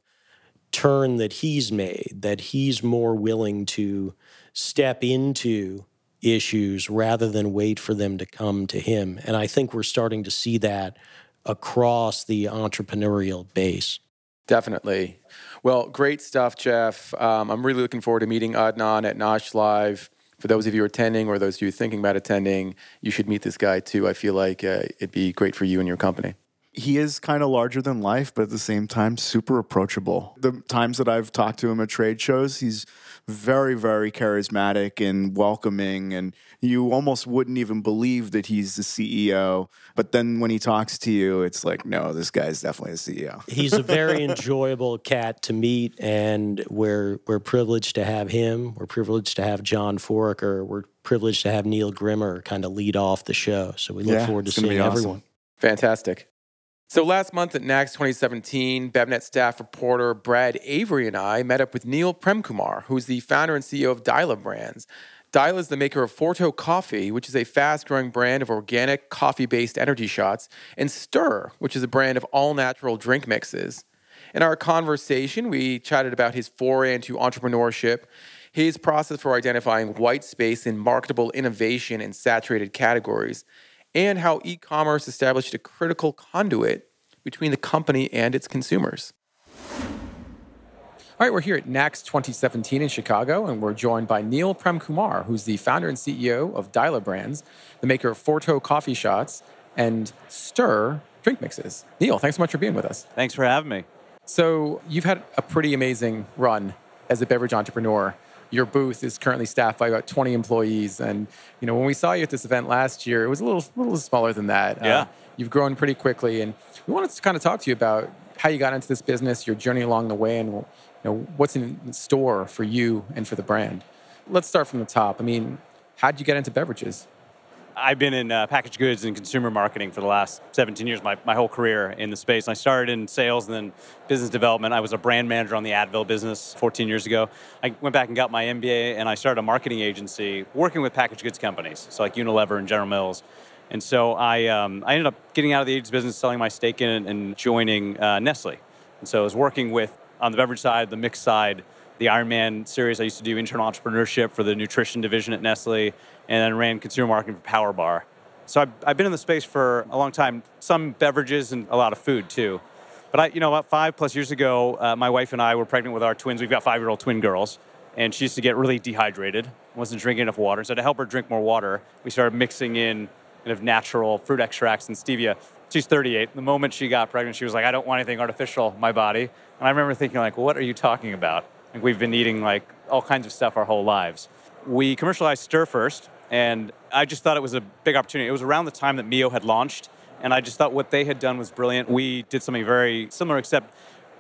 turn that he's made, that he's more willing to step into issues rather than wait for them to come to him. And I think we're starting to see that across the entrepreneurial base. Definitely. Well, great stuff, Jeff. Um, I'm really looking forward to meeting Adnan at Nosh Live. For those of you attending or those of you thinking about attending, you should meet this guy too. I feel like uh, it'd be great for you and your company he is kind of larger than life, but at the same time, super approachable. The times that I've talked to him at trade shows, he's very, very charismatic and welcoming. And you almost wouldn't even believe that he's the CEO. But then when he talks to you, it's like, no, this guy's definitely a CEO. He's a very enjoyable cat to meet, and we're we're privileged to have him. We're privileged to have John Foraker. We're privileged to have Neil Grimmer kind of lead off the show. So we look Yeah, forward to it's gonna be seeing awesome. everyone. Fantastic. So last month at NACS 2017, BevNet staff reporter Brad Avery and I met up with Neil Premkumar, who's the founder and CEO of Dyla Brands. Dyla is the maker of Forto Coffee, which is a fast-growing brand of organic coffee-based energy shots, and Stir, which is a brand of all-natural drink mixes. In our conversation, we chatted about his foray into entrepreneurship, his process for identifying white space in marketable innovation in saturated categories, and how e commerce established a critical conduit between the company and its consumers. All right, we're here at NACS 2017 in Chicago, and we're joined by Neil Premkumar, who's the founder and CEO of Dyla Brands, the maker of Forto coffee shots and Stir drink mixes. Neil, thanks so much for being with us. Thanks for having me. So, you've had a pretty amazing run as a beverage entrepreneur. Your booth is currently staffed by about 20 employees, and you know when we saw you at this event last year, it was a little, little smaller than that. Yeah. Um, you've grown pretty quickly, and we wanted to kind of talk to you about how you got into this business, your journey along the way, and you know what's in store for you and for the brand. Let's start from the top. I mean, how did you get into beverages? I've been in uh, packaged goods and consumer marketing for the last 17 years, my, my whole career in the space. I started in sales and then business development. I was a brand manager on the Advil business 14 years ago. I went back and got my MBA and I started a marketing agency working with packaged goods companies, so like Unilever and General Mills. And so I, um, I ended up getting out of the agency business, selling my stake in it, and joining uh, Nestle. And so I was working with, on the beverage side, the mix side, the Ironman series. I used to do internal entrepreneurship for the nutrition division at Nestle, and then ran consumer marketing for Power Bar. So I've, I've been in the space for a long time. Some beverages and a lot of food too. But I, you know, about five plus years ago, uh, my wife and I were pregnant with our twins. We've got five-year-old twin girls, and she used to get really dehydrated, wasn't drinking enough water. So to help her drink more water, we started mixing in kind of natural fruit extracts and stevia. She's 38. The moment she got pregnant, she was like, "I don't want anything artificial in my body." And I remember thinking, like, "What are you talking about?" Like we've been eating like all kinds of stuff our whole lives. We commercialized Stir first, and I just thought it was a big opportunity. It was around the time that Mio had launched, and I just thought what they had done was brilliant. We did something very similar, except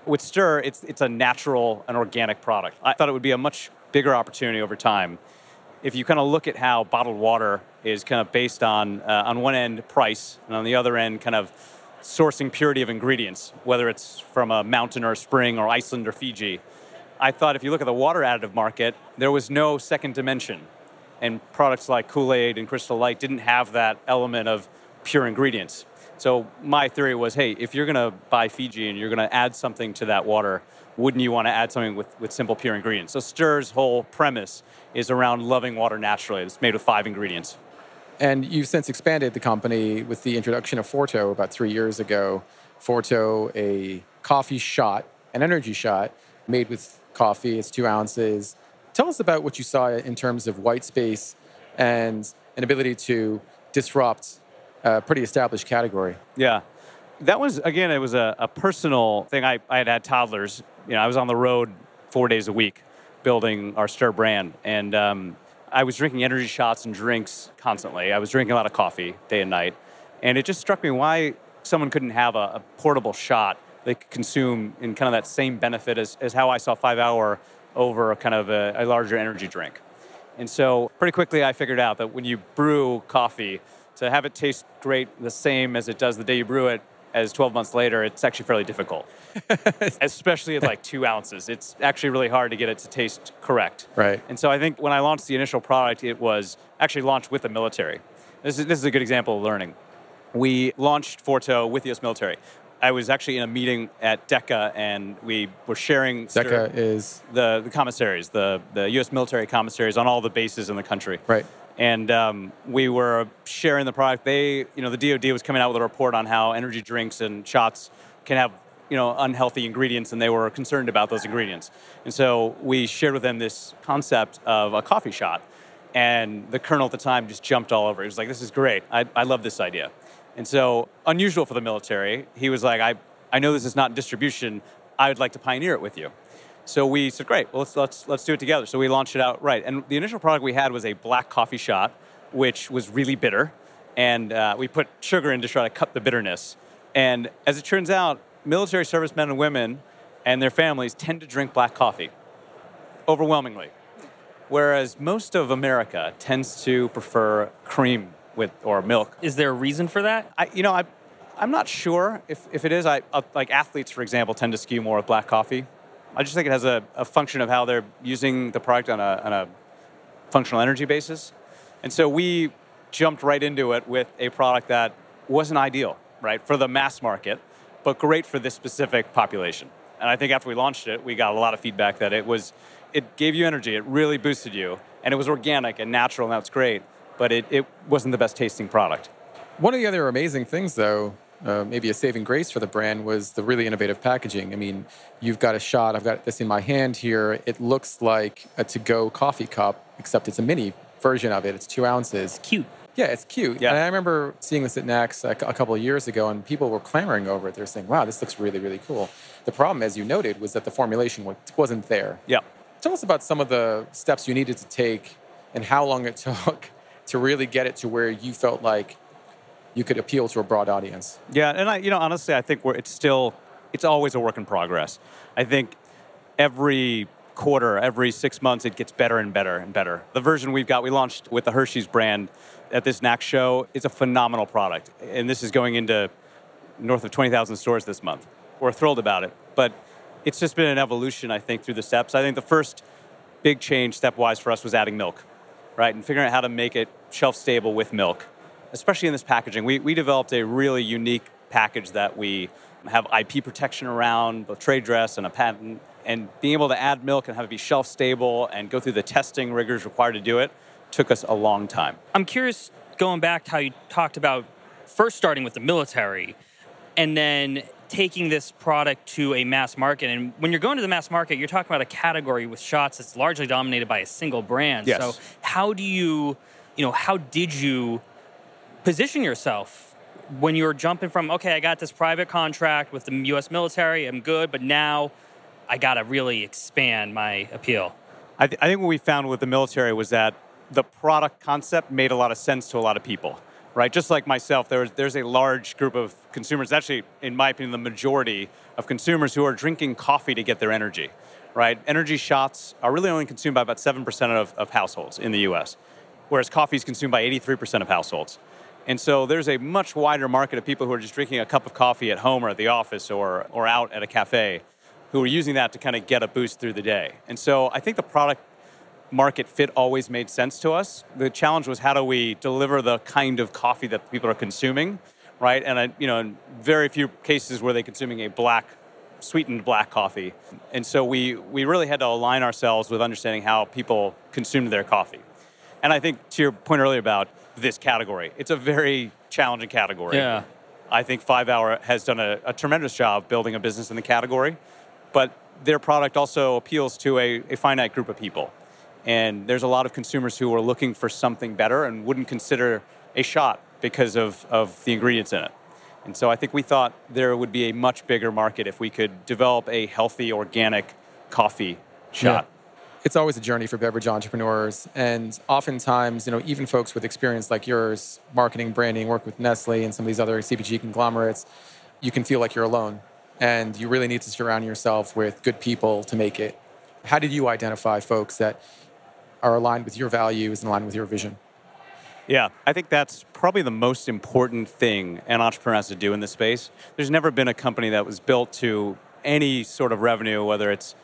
with Stir, it's it's a natural and organic product. I thought it would be a much bigger opportunity over time. If you kind of look at how bottled water is kind of based on uh, on one end price, and on the other end kind of sourcing purity of ingredients, whether it's from a mountain or a spring or Iceland or Fiji. I thought if you look at the water additive market, there was no second dimension. And products like Kool Aid and Crystal Light didn't have that element of pure ingredients. So my theory was hey, if you're going to buy Fiji and you're going to add something to that water, wouldn't you want to add something with, with simple, pure ingredients? So Stir's whole premise is around loving water naturally. It's made with five ingredients. And you've since expanded the company with the introduction of Forto about three years ago. Forto, a coffee shot, an energy shot made with coffee. It's two ounces. Tell us about what you saw in terms of white space and an ability to disrupt a pretty established category. Yeah. That was, again, it was a, a personal thing. I, I had had toddlers. You know, I was on the road four days a week building our Stir brand. And um, I was drinking energy shots and drinks constantly. I was drinking a lot of coffee day and night. And it just struck me why someone couldn't have a, a portable shot they could consume in kind of that same benefit as, as how I saw five hour over a kind of a, a larger energy drink. And so pretty quickly I figured out that when you brew coffee, to have it taste great the same as it does the day you brew it as 12 months later, it's actually fairly difficult. Especially at like two ounces. It's actually really hard to get it to taste correct. Right. And so I think when I launched the initial product, it was actually launched with the military. This is, this is a good example of learning. We launched Forto with the US military. I was actually in a meeting at DECA and we were sharing DECA is the, the commissaries, the, the US military commissaries on all the bases in the country. right. And um, we were sharing the product. They, you know, the DoD was coming out with a report on how energy drinks and shots can have, you know, unhealthy ingredients, and they were concerned about those ingredients. And so we shared with them this concept of a coffee shot. And the colonel at the time just jumped all over. it. He was like, "This is great. I, I love this idea." And so, unusual for the military, he was like, "I, I know this is not distribution. I would like to pioneer it with you." So we said, great, well, let's, let's, let's do it together. So we launched it out right. And the initial product we had was a black coffee shot, which was really bitter. And uh, we put sugar in to try to cut the bitterness. And as it turns out, military servicemen and women and their families tend to drink black coffee overwhelmingly. Whereas most of America tends to prefer cream with or milk. Is there a reason for that? I, you know, I, I'm not sure if, if it is. I, uh, like athletes, for example, tend to skew more with black coffee. I just think it has a, a function of how they're using the product on a, on a functional energy basis. And so we jumped right into it with a product that wasn't ideal, right, for the mass market, but great for this specific population. And I think after we launched it, we got a lot of feedback that it was, it gave you energy, it really boosted you, and it was organic and natural, and that's great, but it, it wasn't the best tasting product. One of the other amazing things, though, uh, maybe a saving grace for the brand was the really innovative packaging. I mean, you've got a shot, I've got this in my hand here. It looks like a to go coffee cup, except it's a mini version of it. It's two ounces. Cute. Yeah, it's cute. Yeah. And I remember seeing this at NACS a, a couple of years ago, and people were clamoring over it. They're saying, wow, this looks really, really cool. The problem, as you noted, was that the formulation wasn't there. Yeah. Tell us about some of the steps you needed to take and how long it took to really get it to where you felt like you could appeal to a broad audience. Yeah, and I, you know, honestly, I think we're, it's still, it's always a work in progress. I think every quarter, every six months, it gets better and better and better. The version we've got, we launched with the Hershey's brand at this NAC show, is a phenomenal product, and this is going into north of 20,000 stores this month. We're thrilled about it, but it's just been an evolution, I think, through the steps. I think the first big change stepwise for us was adding milk, right, and figuring out how to make it shelf stable with milk especially in this packaging. We, we developed a really unique package that we have IP protection around, both trade dress and a patent. And being able to add milk and have it be shelf stable and go through the testing rigors required to do it took us a long time. I'm curious, going back to how you talked about first starting with the military and then taking this product to a mass market. And when you're going to the mass market, you're talking about a category with shots that's largely dominated by a single brand. Yes. So how do you, you know, how did you position yourself when you're jumping from, okay, I got this private contract with the US military, I'm good, but now I got to really expand my appeal? I, th- I think what we found with the military was that the product concept made a lot of sense to a lot of people, right? Just like myself, there's, there's a large group of consumers, actually, in my opinion, the majority of consumers who are drinking coffee to get their energy, right? Energy shots are really only consumed by about 7% of, of households in the US, whereas coffee is consumed by 83% of households. And so there's a much wider market of people who are just drinking a cup of coffee at home or at the office or, or out at a cafe who are using that to kind of get a boost through the day. And so I think the product market fit always made sense to us. The challenge was how do we deliver the kind of coffee that people are consuming, right? And I, you know, in very few cases were they consuming a black, sweetened black coffee. And so we, we really had to align ourselves with understanding how people consumed their coffee. And I think to your point earlier about this category, it's a very challenging category. Yeah. I think Five Hour has done a, a tremendous job building a business in the category, but their product also appeals to a, a finite group of people. And there's a lot of consumers who are looking for something better and wouldn't consider a shot because of, of the ingredients in it. And so I think we thought there would be a much bigger market if we could develop a healthy, organic coffee shot. It's always a journey for beverage entrepreneurs, and oftentimes, you know, even folks with experience like yours, marketing, branding, work with Nestle and some of these other CPG conglomerates, you can feel like you're alone, and you really need to surround yourself with good people to make it. How did you identify folks that are aligned with your values and aligned with your vision? Yeah, I think that's probably the most important thing an entrepreneur has to do in this space. There's never been a company that was built to any sort of revenue, whether it's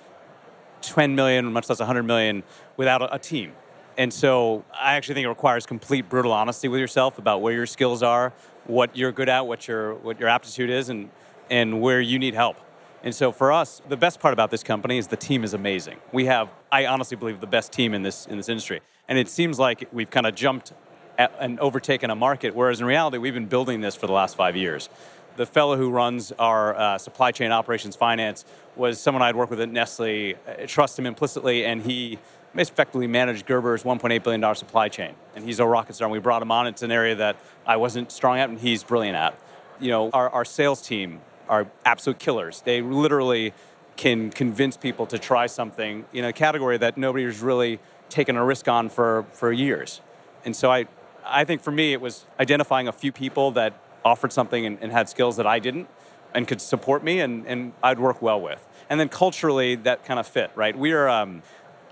10 million, much less 100 million, without a, a team. And so I actually think it requires complete brutal honesty with yourself about where your skills are, what you're good at, what your, what your aptitude is, and, and where you need help. And so for us, the best part about this company is the team is amazing. We have, I honestly believe, the best team in this, in this industry. And it seems like we've kind of jumped and overtaken a market, whereas in reality, we've been building this for the last five years. The fellow who runs our uh, supply chain operations finance was someone I'd worked with at Nestle. I trust him implicitly, and he effectively managed Gerber's $1.8 billion supply chain. And he's a rocket star. And we brought him on. It's an area that I wasn't strong at, and he's brilliant at. You know, our, our sales team are absolute killers. They literally can convince people to try something in a category that nobody's really taken a risk on for, for years. And so I, I think for me, it was identifying a few people that offered something and, and had skills that I didn't and could support me and, and I'd work well with. And then culturally, that kind of fit, right? We are, um,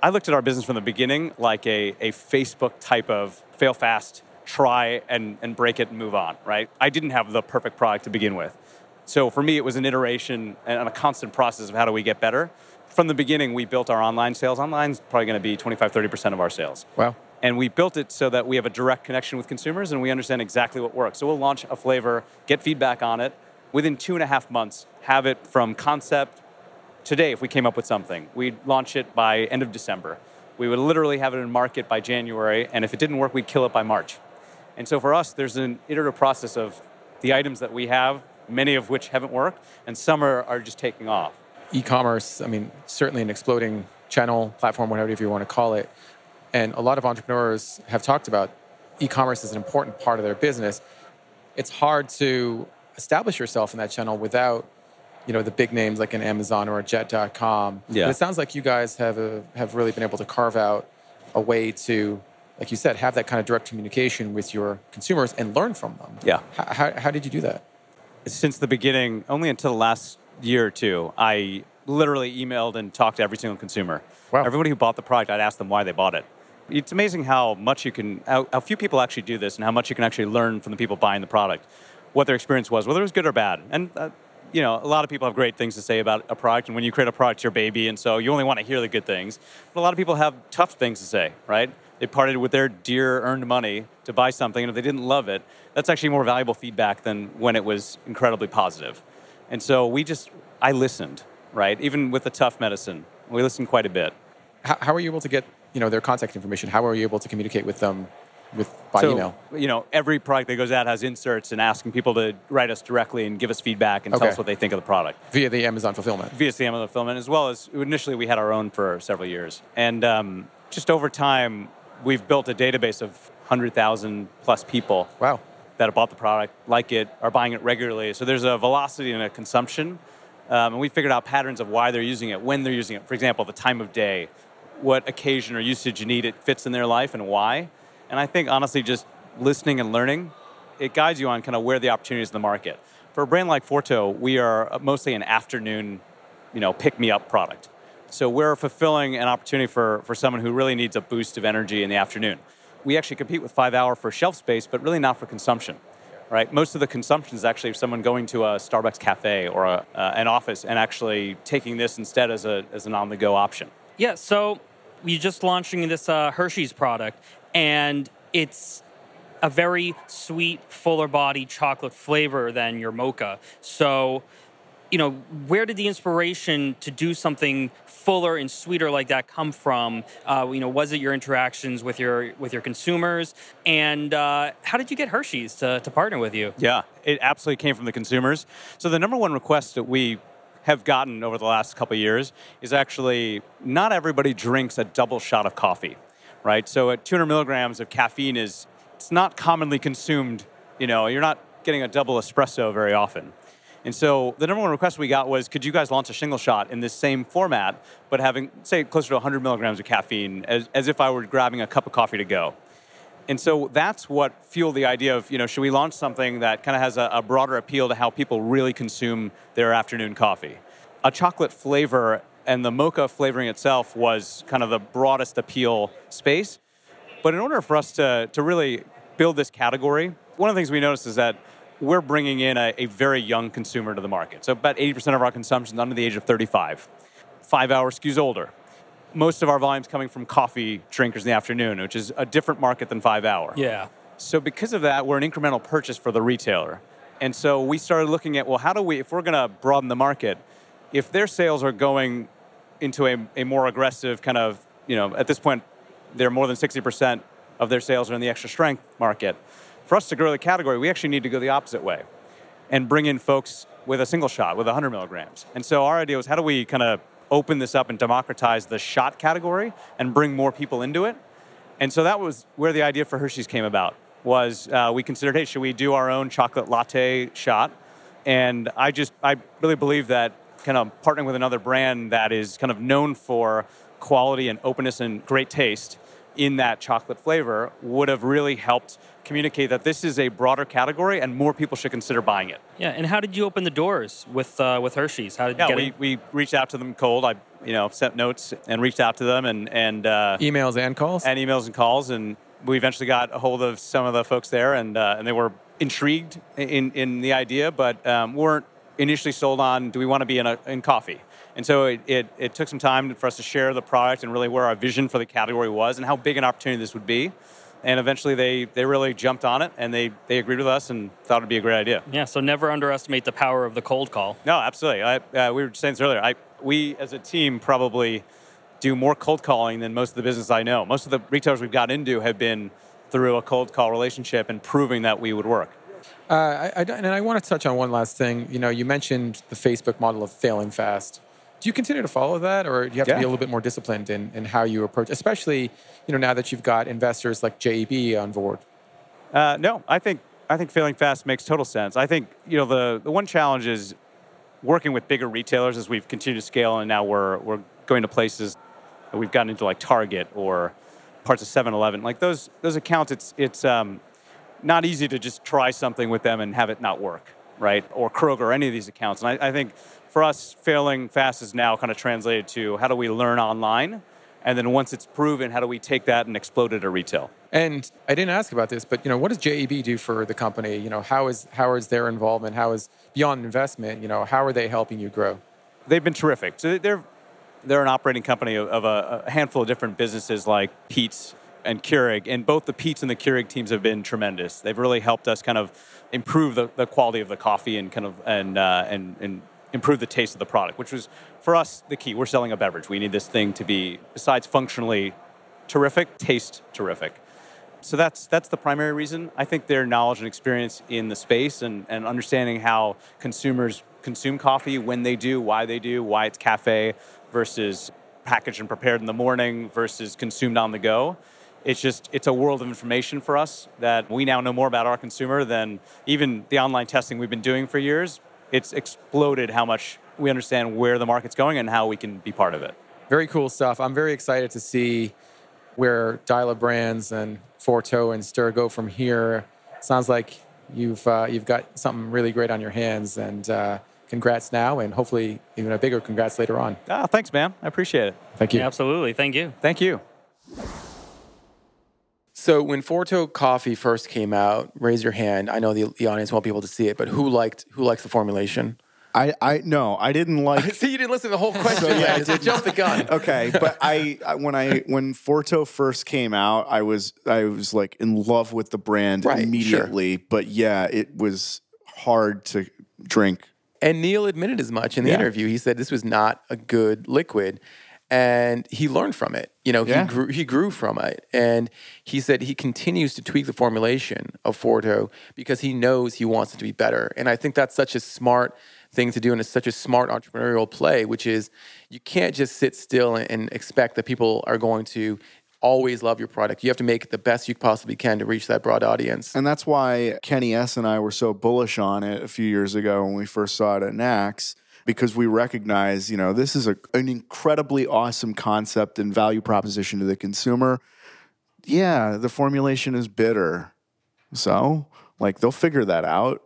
I looked at our business from the beginning like a, a Facebook type of fail fast, try and, and break it and move on, right? I didn't have the perfect product to begin with. So for me, it was an iteration and a constant process of how do we get better. From the beginning, we built our online sales. Online's probably going to be 25, 30% of our sales. Wow. And we built it so that we have a direct connection with consumers and we understand exactly what works. So we'll launch a flavor, get feedback on it. Within two and a half months, have it from concept today if we came up with something. We'd launch it by end of December. We would literally have it in market by January, and if it didn't work, we'd kill it by March. And so for us, there's an iterative process of the items that we have, many of which haven't worked, and some are, are just taking off. E-commerce, I mean, certainly an exploding channel, platform, whatever you want to call it. And a lot of entrepreneurs have talked about e-commerce as an important part of their business. It's hard to establish yourself in that channel without, you know, the big names like an Amazon or a Jet.com. Yeah. But it sounds like you guys have a, have really been able to carve out a way to, like you said, have that kind of direct communication with your consumers and learn from them. Yeah. How, how, how did you do that? Since the beginning, only until the last year or two, I literally emailed and talked to every single consumer. Wow. Everybody who bought the product, I'd ask them why they bought it. It's amazing how much you can, how, how few people actually do this, and how much you can actually learn from the people buying the product, what their experience was, whether it was good or bad. And uh, you know, a lot of people have great things to say about a product, and when you create a product, your baby, and so you only want to hear the good things. But a lot of people have tough things to say, right? They parted with their dear earned money to buy something, and if they didn't love it, that's actually more valuable feedback than when it was incredibly positive. And so we just, I listened, right? Even with the tough medicine, we listened quite a bit. How, how are you able to get, you know, their contact information? How are you able to communicate with them with by so, email? You know, every product that goes out has inserts and asking people to write us directly and give us feedback and tell us what they think of the product. Via the Amazon fulfillment. via the Amazon fulfillment, as well as initially we had our own for several years. And um, just over time, we've built a database of 100,000 plus people Wow. that have bought the product, like it, are buying it regularly. So there's a velocity and a consumption. Um, and we figured out patterns of why they're using it, when they're using it. For example, the time of day, what occasion or usage you need it fits in their life, and why. And I think honestly, just listening and learning, it guides you on kind of where the opportunities in the market. For a brand like Forto, we are mostly an afternoon, you know, pick me up product. So we're fulfilling an opportunity for, for someone who really needs a boost of energy in the afternoon. We actually compete with Five Hour for shelf space, but really not for consumption, right? Most of the consumption is actually someone going to a Starbucks cafe or a, uh, an office and actually taking this instead as, a, as an on the go option. Yeah, so you're just launching this uh, Hershey's product, and it's a very sweet, fuller body chocolate flavor than your mocha. So, you know, where did the inspiration to do something fuller and sweeter like that come from? Uh, you know, was it your interactions with your with your consumers? And uh, how did you get Hershey's to, to partner with you? Yeah, it absolutely came from the consumers. So the number one request that we have gotten over the last couple years is actually not everybody drinks a double shot of coffee, right? So at 200 milligrams of caffeine is it's not commonly consumed. You know, you're not getting a double espresso very often. And so the number one request we got was, could you guys launch a shingle shot in this same format, but having, say, closer to 100 milligrams of caffeine, as, as if I were grabbing a cup of coffee to go? And so that's what fueled the idea of, you know, should we launch something that kind of has a, a broader appeal to how people really consume their afternoon coffee? A chocolate flavor and the mocha flavoring itself was kind of the broadest appeal space. But in order for us to, to really build this category, one of the things we noticed is that we're bringing in a, a very young consumer to the market. So about 80% of our consumption is under the age of 35. Five hour skews older. Most of our volume's coming from coffee drinkers in the afternoon, which is a different market than five hour. Yeah. So because of that, we're an incremental purchase for the retailer. And so we started looking at, well, how do we, if we're going to broaden the market, if their sales are going into a, a more aggressive kind of, you know, at this point, they're more than 60% of their sales are in the extra strength market. For us to grow the category, we actually need to go the opposite way and bring in folks with a single shot, with 100 milligrams. And so our idea was how do we kind of open this up and democratize the shot category and bring more people into it? And so that was where the idea for Hershey's came about. Was uh, we considered, hey, should we do our own chocolate latte shot? And I just, I really believe that kind of partnering with another brand that is kind of known for quality and openness and great taste in that chocolate flavor would have really helped communicate that this is a broader category and more people should consider buying it. Yeah, and how did you open the doors with uh, with Hershey's? How did you Yeah, get we, in? we reached out to them cold. I you know sent notes and reached out to them and and uh, Emails and calls. and emails and calls, and we eventually got a hold of some of the folks there, and uh, and they were intrigued in in the idea, but um, weren't initially sold on. Do we want to be in a in coffee? And so it, it, it took some time for us to share the product and really where our vision for the category was and how big an opportunity this would be. And eventually they, they really jumped on it and they, they agreed with us and thought it'd be a great idea. yeah, so never underestimate the power of the cold call. No, absolutely. I, uh, we were saying this earlier. I, we as a team probably do more cold calling than most of the business I know. Most of the retailers we've got into have been through a cold call relationship and proving that we would work. Uh, I, I, and I want to touch on one last thing. You know, you mentioned the Facebook model of failing fast. Do you continue to follow that, or do you have to be a little bit more disciplined in, in how you approach, especially you know now that you've got investors like JAB on board? Uh, no, I think I think failing fast makes total sense. I think you know the the one challenge is working with bigger retailers as we've continued to scale, and now we're we're going to places that we've gotten into like Target or parts of 7-Eleven. Like those those accounts, it's it's um, not easy to just try something with them and have it not work, right? Or Kroger, or any of these accounts. And I, I think for us, failing fast is now kind of translated to how do we learn online, and then once it's proven, how do we take that and explode it at retail? And I didn't ask about this, but you know, what does JAB do for the company? You know, how is how is their involvement? How is beyond investment? You know, how are they helping you grow? they've been terrific. So they're they're an operating company of, of a, a handful of different businesses like Peet's and Keurig, and both the Peet's and the Keurig teams have been tremendous. They've really helped us kind of improve the, the quality of the coffee and kind of and uh, and and improve the taste of the product, which was for us the key. We're selling a beverage. We need this thing to be besides functionally terrific, taste terrific. So that's that's the primary reason. I think their knowledge and experience in the space and, and understanding how consumers consume coffee, when they do, why they do, why it's cafe versus packaged and prepared in the morning versus consumed on the go. It's just it's a world of information for us that we now know more about our consumer than even the online testing we've been doing for years. It's exploded how much we understand where the market's going and how we can be part of it. Very cool stuff. I'm very excited to see where Dyla Brands and Forto and Stir go from here. Sounds like you've uh, you've got something really great on your hands, and uh, congrats now, and hopefully even a bigger congrats later on. Ah, thanks, man. I appreciate it. Thank you. Absolutely, thank you. Thank you. So when Forto Coffee first came out, raise your hand. I know the, the audience won't be able to see it, but who liked who likes the formulation? I, I no, I didn't like. See, you didn't listen to the whole question. so, yeah, I man. So jump the gun. okay, but I, I when I when Forto first came out, I was I was like in love with the brand Right, sure. immediately. But yeah, it was hard to drink. And Neil admitted as much in the Yeah. interview. He said this was not a good liquid. And he learned from it. You know, Yeah. he grew he grew from it. And he said he continues to tweak the formulation of Forto because he knows he wants it to be better. And I think that's such a smart thing to do and it's such a smart entrepreneurial play, which is you can't just sit still and, and expect that people are going to always love your product. You have to make it the best you possibly can to reach that broad audience. And that's why Kenny S and I were so bullish on it a few years ago when we first saw it at NACS, because we recognize, you know, this is a, an incredibly awesome concept and value proposition to the consumer. Yeah, the formulation is bitter. So, like they'll figure that out.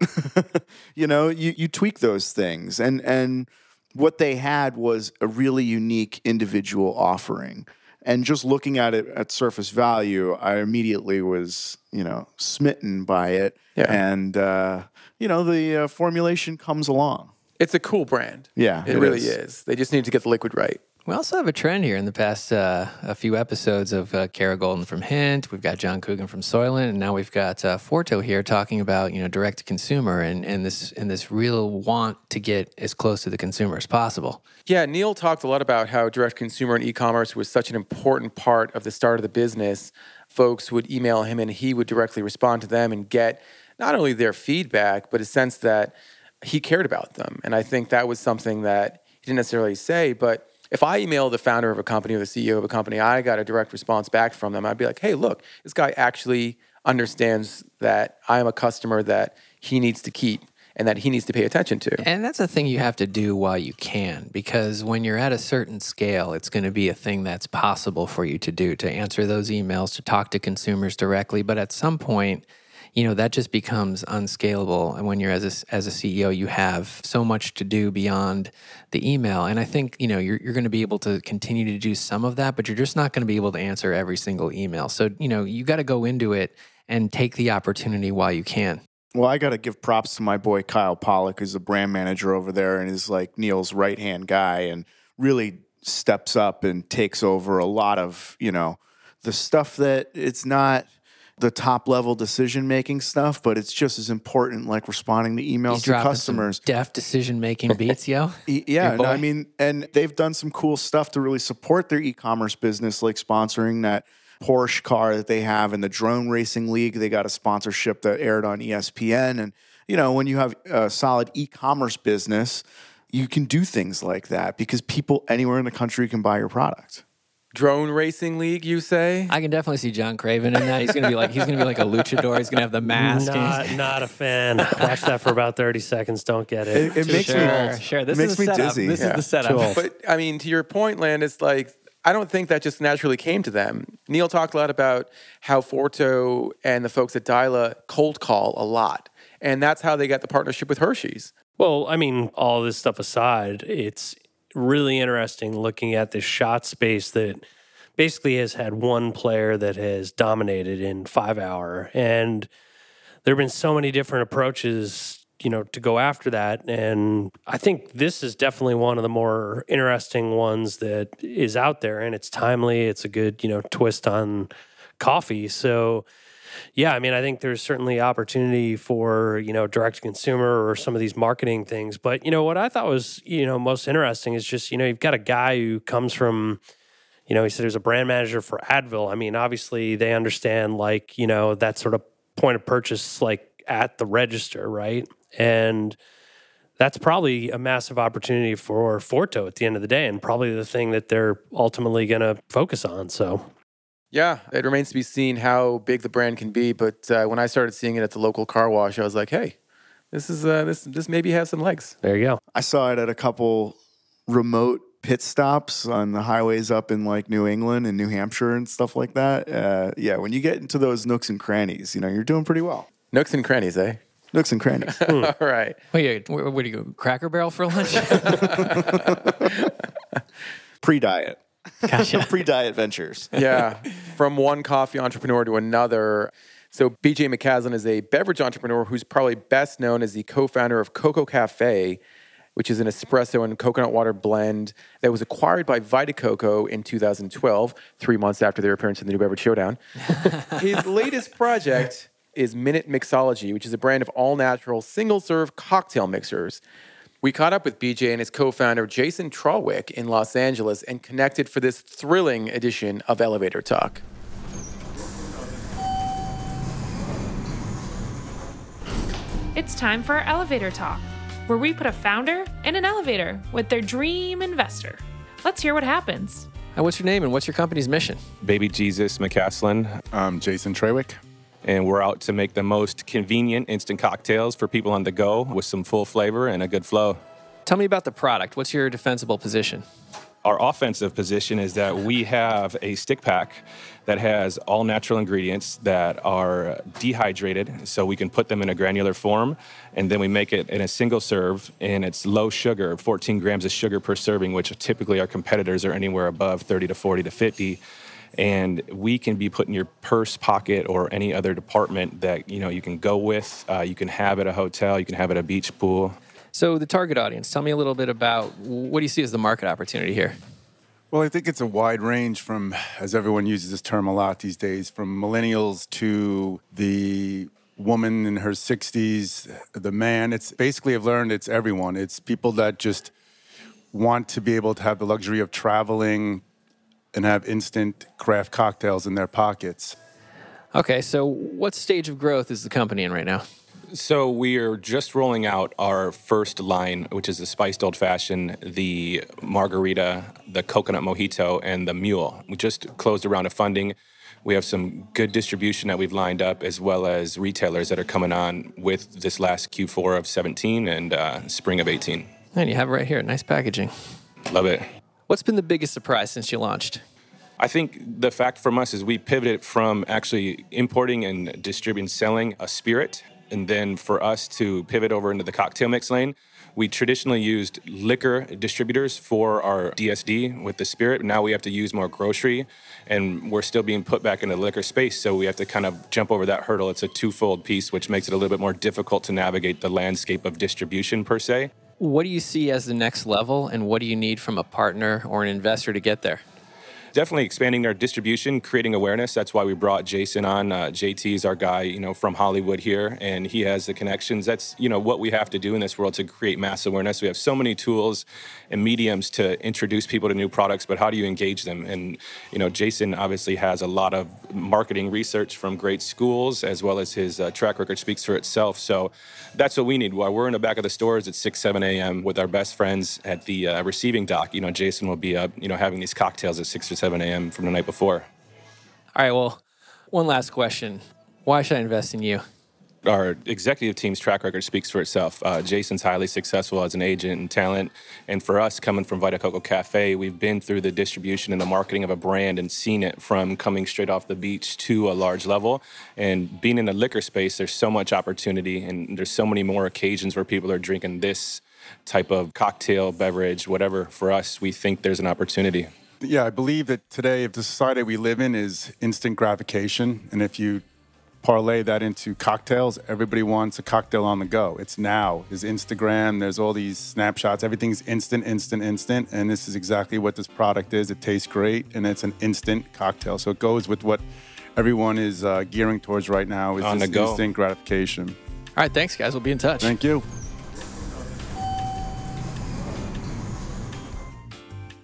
you know, you, you tweak those things. And and what they had was a really unique individual offering. And just looking at it at surface value, I immediately was, you know, smitten by it. Yeah. And uh, you know, the uh, formulation comes along. It's a cool brand. Yeah, It, it really is. is. They just need to get the liquid right. We also have a trend here in the past uh, a few episodes of uh, Kara Goldin from Hint. We've got John Coogan from Soylent, and now we've got uh, Forto here talking about you know direct to consumer and, and this and this real want to get as close to the consumer as possible. Yeah, Neil talked a lot about how direct consumer and e-commerce was such an important part of the start of the business. Folks would email him and he would directly respond to them and get not only their feedback, but a sense that he cared about them. And I think that was something that he didn't necessarily say, but if I email the founder of a company or the CEO of a company, I got a direct response back from them. I'd be like, hey, look, this guy actually understands that I am a customer that he needs to keep. and that he needs to pay attention to. And that's a thing you have to do while you can, because when you're at a certain scale, it's going to be a thing that's possible for you to do to answer those emails, to talk to consumers directly. But at some point, you know that just becomes unscalable and when you're as a, as a ceo you have so much to do beyond the email. And i think you know you're, you're going to be able to continue to do some of that but you're just not going to be able to answer every single email. So you know you got to go into it and take the opportunity while you can. Well, I got to give props to my boy Kyle Pollock, who's the brand manager over there and is like Neil's right hand guy and really steps up and takes over a lot of, you know, the stuff that it's not the top level decision making stuff, but it's just as important, like responding to emails He's to customers. some deft decision making beats yo Yeah, no, I mean, and they've done some cool stuff to really support their e-commerce business, like sponsoring that Porsche car that they have in the drone racing league. They got a sponsorship that aired on ESPN, and you know, when you have a solid e-commerce business, you can do things like that because people anywhere in the country can buy your product. Drone racing league, you say? i can definitely see john craven in that he's going to be like he's going to be like a luchador he's going to have the mask Not, not a fan. Watch that for about 30 seconds. Don't get it. It, it makes sure me sure this makes is the me setup dizzy. this Yeah. is the setup But I mean, to your point, Land, it's like I don't think that just naturally came to them. Neil talked a lot about how Forto and the folks at Dyla cold call a lot, and that's how they got the partnership with Hershey's. Well, I mean, all this stuff aside, it's really interesting looking at this shot space that basically has had one player that has dominated in five hour. And there have been so many different approaches, you know, to go after that. And I think this is definitely one of the more interesting ones that is out there. And it's timely, it's a good, you know, twist on coffee. So, yeah, I mean, I think there's certainly opportunity for you know direct to consumer or some of these marketing things. But you know what I thought was you know most interesting is just you know you've got a guy who comes from you know he said he was a brand manager for Advil. I mean, obviously they understand like you know that sort of point of purchase like at the register, right? And that's probably a massive opportunity for Forto at the end of the day, and probably the thing that they're ultimately going to focus on. So. Yeah, it remains to be seen how big the brand can be. But uh, when I started seeing it at the local car wash, I was like, hey, this is uh, this this maybe has some legs. There you go. I saw it at a couple remote pit stops on the highways up in like New England and New Hampshire and stuff like that. Uh, yeah, when you get into those nooks and crannies, you know, you're doing pretty well. Nooks and crannies, eh? Nooks and crannies. All right. Wait, where, where do you go? Cracker Barrel for lunch? Pre-diet. Gotcha. Pre-diet ventures. yeah, from one coffee entrepreneur to another. So BJ McCaslin is a beverage entrepreneur who's probably best known as the co-founder of Coco Cafe, which is an espresso and coconut water blend that was acquired by Vita Coco in 2012, three months after their appearance in the New Beverage Showdown. His latest project is Minute Mixology, which is a brand of all-natural single-serve cocktail mixers. We caught up with BJ and his co-founder Jason Trawick in Los Angeles and connected for this thrilling edition of Elevator Talk. It's time for our elevator talk, where we put a founder in an elevator with their dream investor. Let's hear what happens. Uh, what's your name and what's your company's mission? Baby Jesus McCaslin, I'm Jason Trawick. And we're out to make the most convenient instant cocktails for people on the go with some full flavor and a good flow. Tell me about the product. What's your defensible position? Our offensive position is that we have a stick pack that has all natural ingredients that are dehydrated, so we can put them in a granular form, and then we make it in a single serve, and it's low sugar, 14 grams of sugar per serving, which typically our competitors are anywhere above 30 to 40 to 50 and we can be put in your purse pocket or any other department that you know you can go with uh, you can have at a hotel you can have at a beach pool So, the target audience, tell me a little bit about what do you see as the market opportunity here? Well, I think it's a wide range from, as everyone uses this term a lot these days, from millennials to the woman in her 60s, the man. It's basically, I've learned it's everyone. It's people that just want to be able to have the luxury of traveling and have instant craft cocktails in their pockets. Okay, so what stage of growth is the company in right now? so we are just rolling out our first line which is the spiced old fashioned the margarita the coconut mojito and the mule we just closed a round of funding We have some good distribution that we've lined up, as well as retailers that are coming on with this last Q4 of 17 and uh, spring of 18. And you have it right here. Nice packaging. Love it. What's been the biggest surprise since you launched? I think the fact from us is we pivoted from actually importing and distributing, selling a spirit, and then for us to pivot over into the cocktail mix lane. We traditionally used liquor distributors for our DSD with the spirit. Now we have to use more grocery, and we're still being put back into the liquor space. So we have to kind of jump over that hurdle. It's a twofold piece, which makes it a little bit more difficult to navigate the landscape of distribution per se. What do you see as the next level, and what do you need from a partner or an investor to get there? Definitely expanding our distribution, creating awareness. That's why we brought Jason on. Uh, JT is our guy, you know, from Hollywood here, and he has the connections. That's you know what we have to do in this world to create mass awareness. We have so many tools and mediums to introduce people to new products, but how do you engage them? And you know, Jason obviously has a lot of marketing research from great schools, as well as his uh, track record speaks for itself. So that's what we need. While we're in the back of the stores at 6, 7 a.m. with our best friends at the uh, receiving dock, you know, Jason will be, uh, you know, having these cocktails at 6 or 7 a.m. from the night before. All right. Well, one last question. Why should I invest in you? our executive team's track record speaks for itself. Uh, Jason's highly successful as an agent and talent. And for us, coming from Vita Coco Cafe, we've been through the distribution and the marketing of a brand and seen it from coming straight off the beach to a large level. And being in the liquor space, there's so much opportunity and there's so many more occasions where people are drinking this type of cocktail, beverage, whatever. For us, we think there's an opportunity. Yeah, I believe that today, if the society we live in is instant gratification, and if you parlay that into cocktails. Everybody wants a cocktail on the go. It's now. There's Instagram, there's all these snapshots. Everything's instant, instant, instant. And this is exactly what this product is. It tastes great and it's an instant cocktail. So it goes with what everyone is uh, gearing towards right now is on this instant gratification. All right. Thanks, guys. We'll be in touch. Thank you.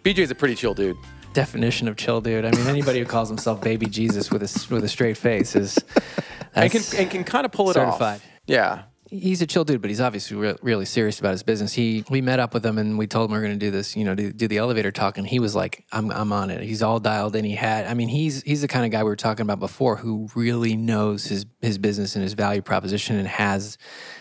BJ's a pretty chill dude. Definition of chill, dude. I mean, anybody who calls himself baby Jesus with a, with a straight face is And can, and can kind of pull it certified. off. Yeah. he's a chill dude, but he's obviously re- really serious about his business. He we met up with him and we told him we are going to do this, you know, do, do the elevator talk, and he was like, "I'm I'm on it." He's all dialed in. He had, I mean, he's he's the kind of guy we were talking about before who really knows his his business and his value proposition and has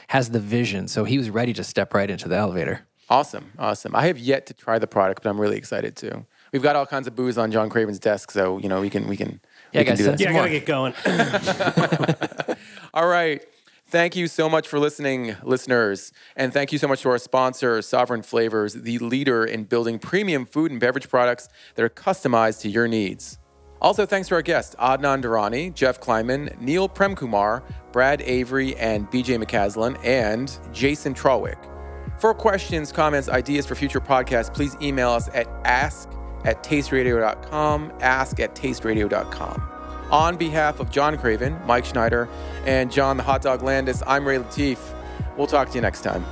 has the vision. So he was ready to step right into the elevator. Awesome. Awesome. I have yet to try the product, but I'm really excited to. We've got all kinds of booze on John Craven's desk, so you know we can we can Yeah, we can guys, do that. some Yeah, I gotta get going. All right. Thank you so much for listening, listeners. And thank you so much to our sponsor, Sovereign Flavors, the leader in building premium food and beverage products that are customized to your needs. Also, thanks to our guests, Adnan Durrani, Jeff Klineman, Neil Premkumar, Brad Avery, and BJ McCaslin, and Jason Trawick. For questions, comments, ideas for future podcasts, please email us at ask at tasteradio.com, ask at tasteradio.com. On behalf of John Craven, Mike Schneider, and John the Hot Dog Landis, I'm Ray Latif. We'll talk to you next time.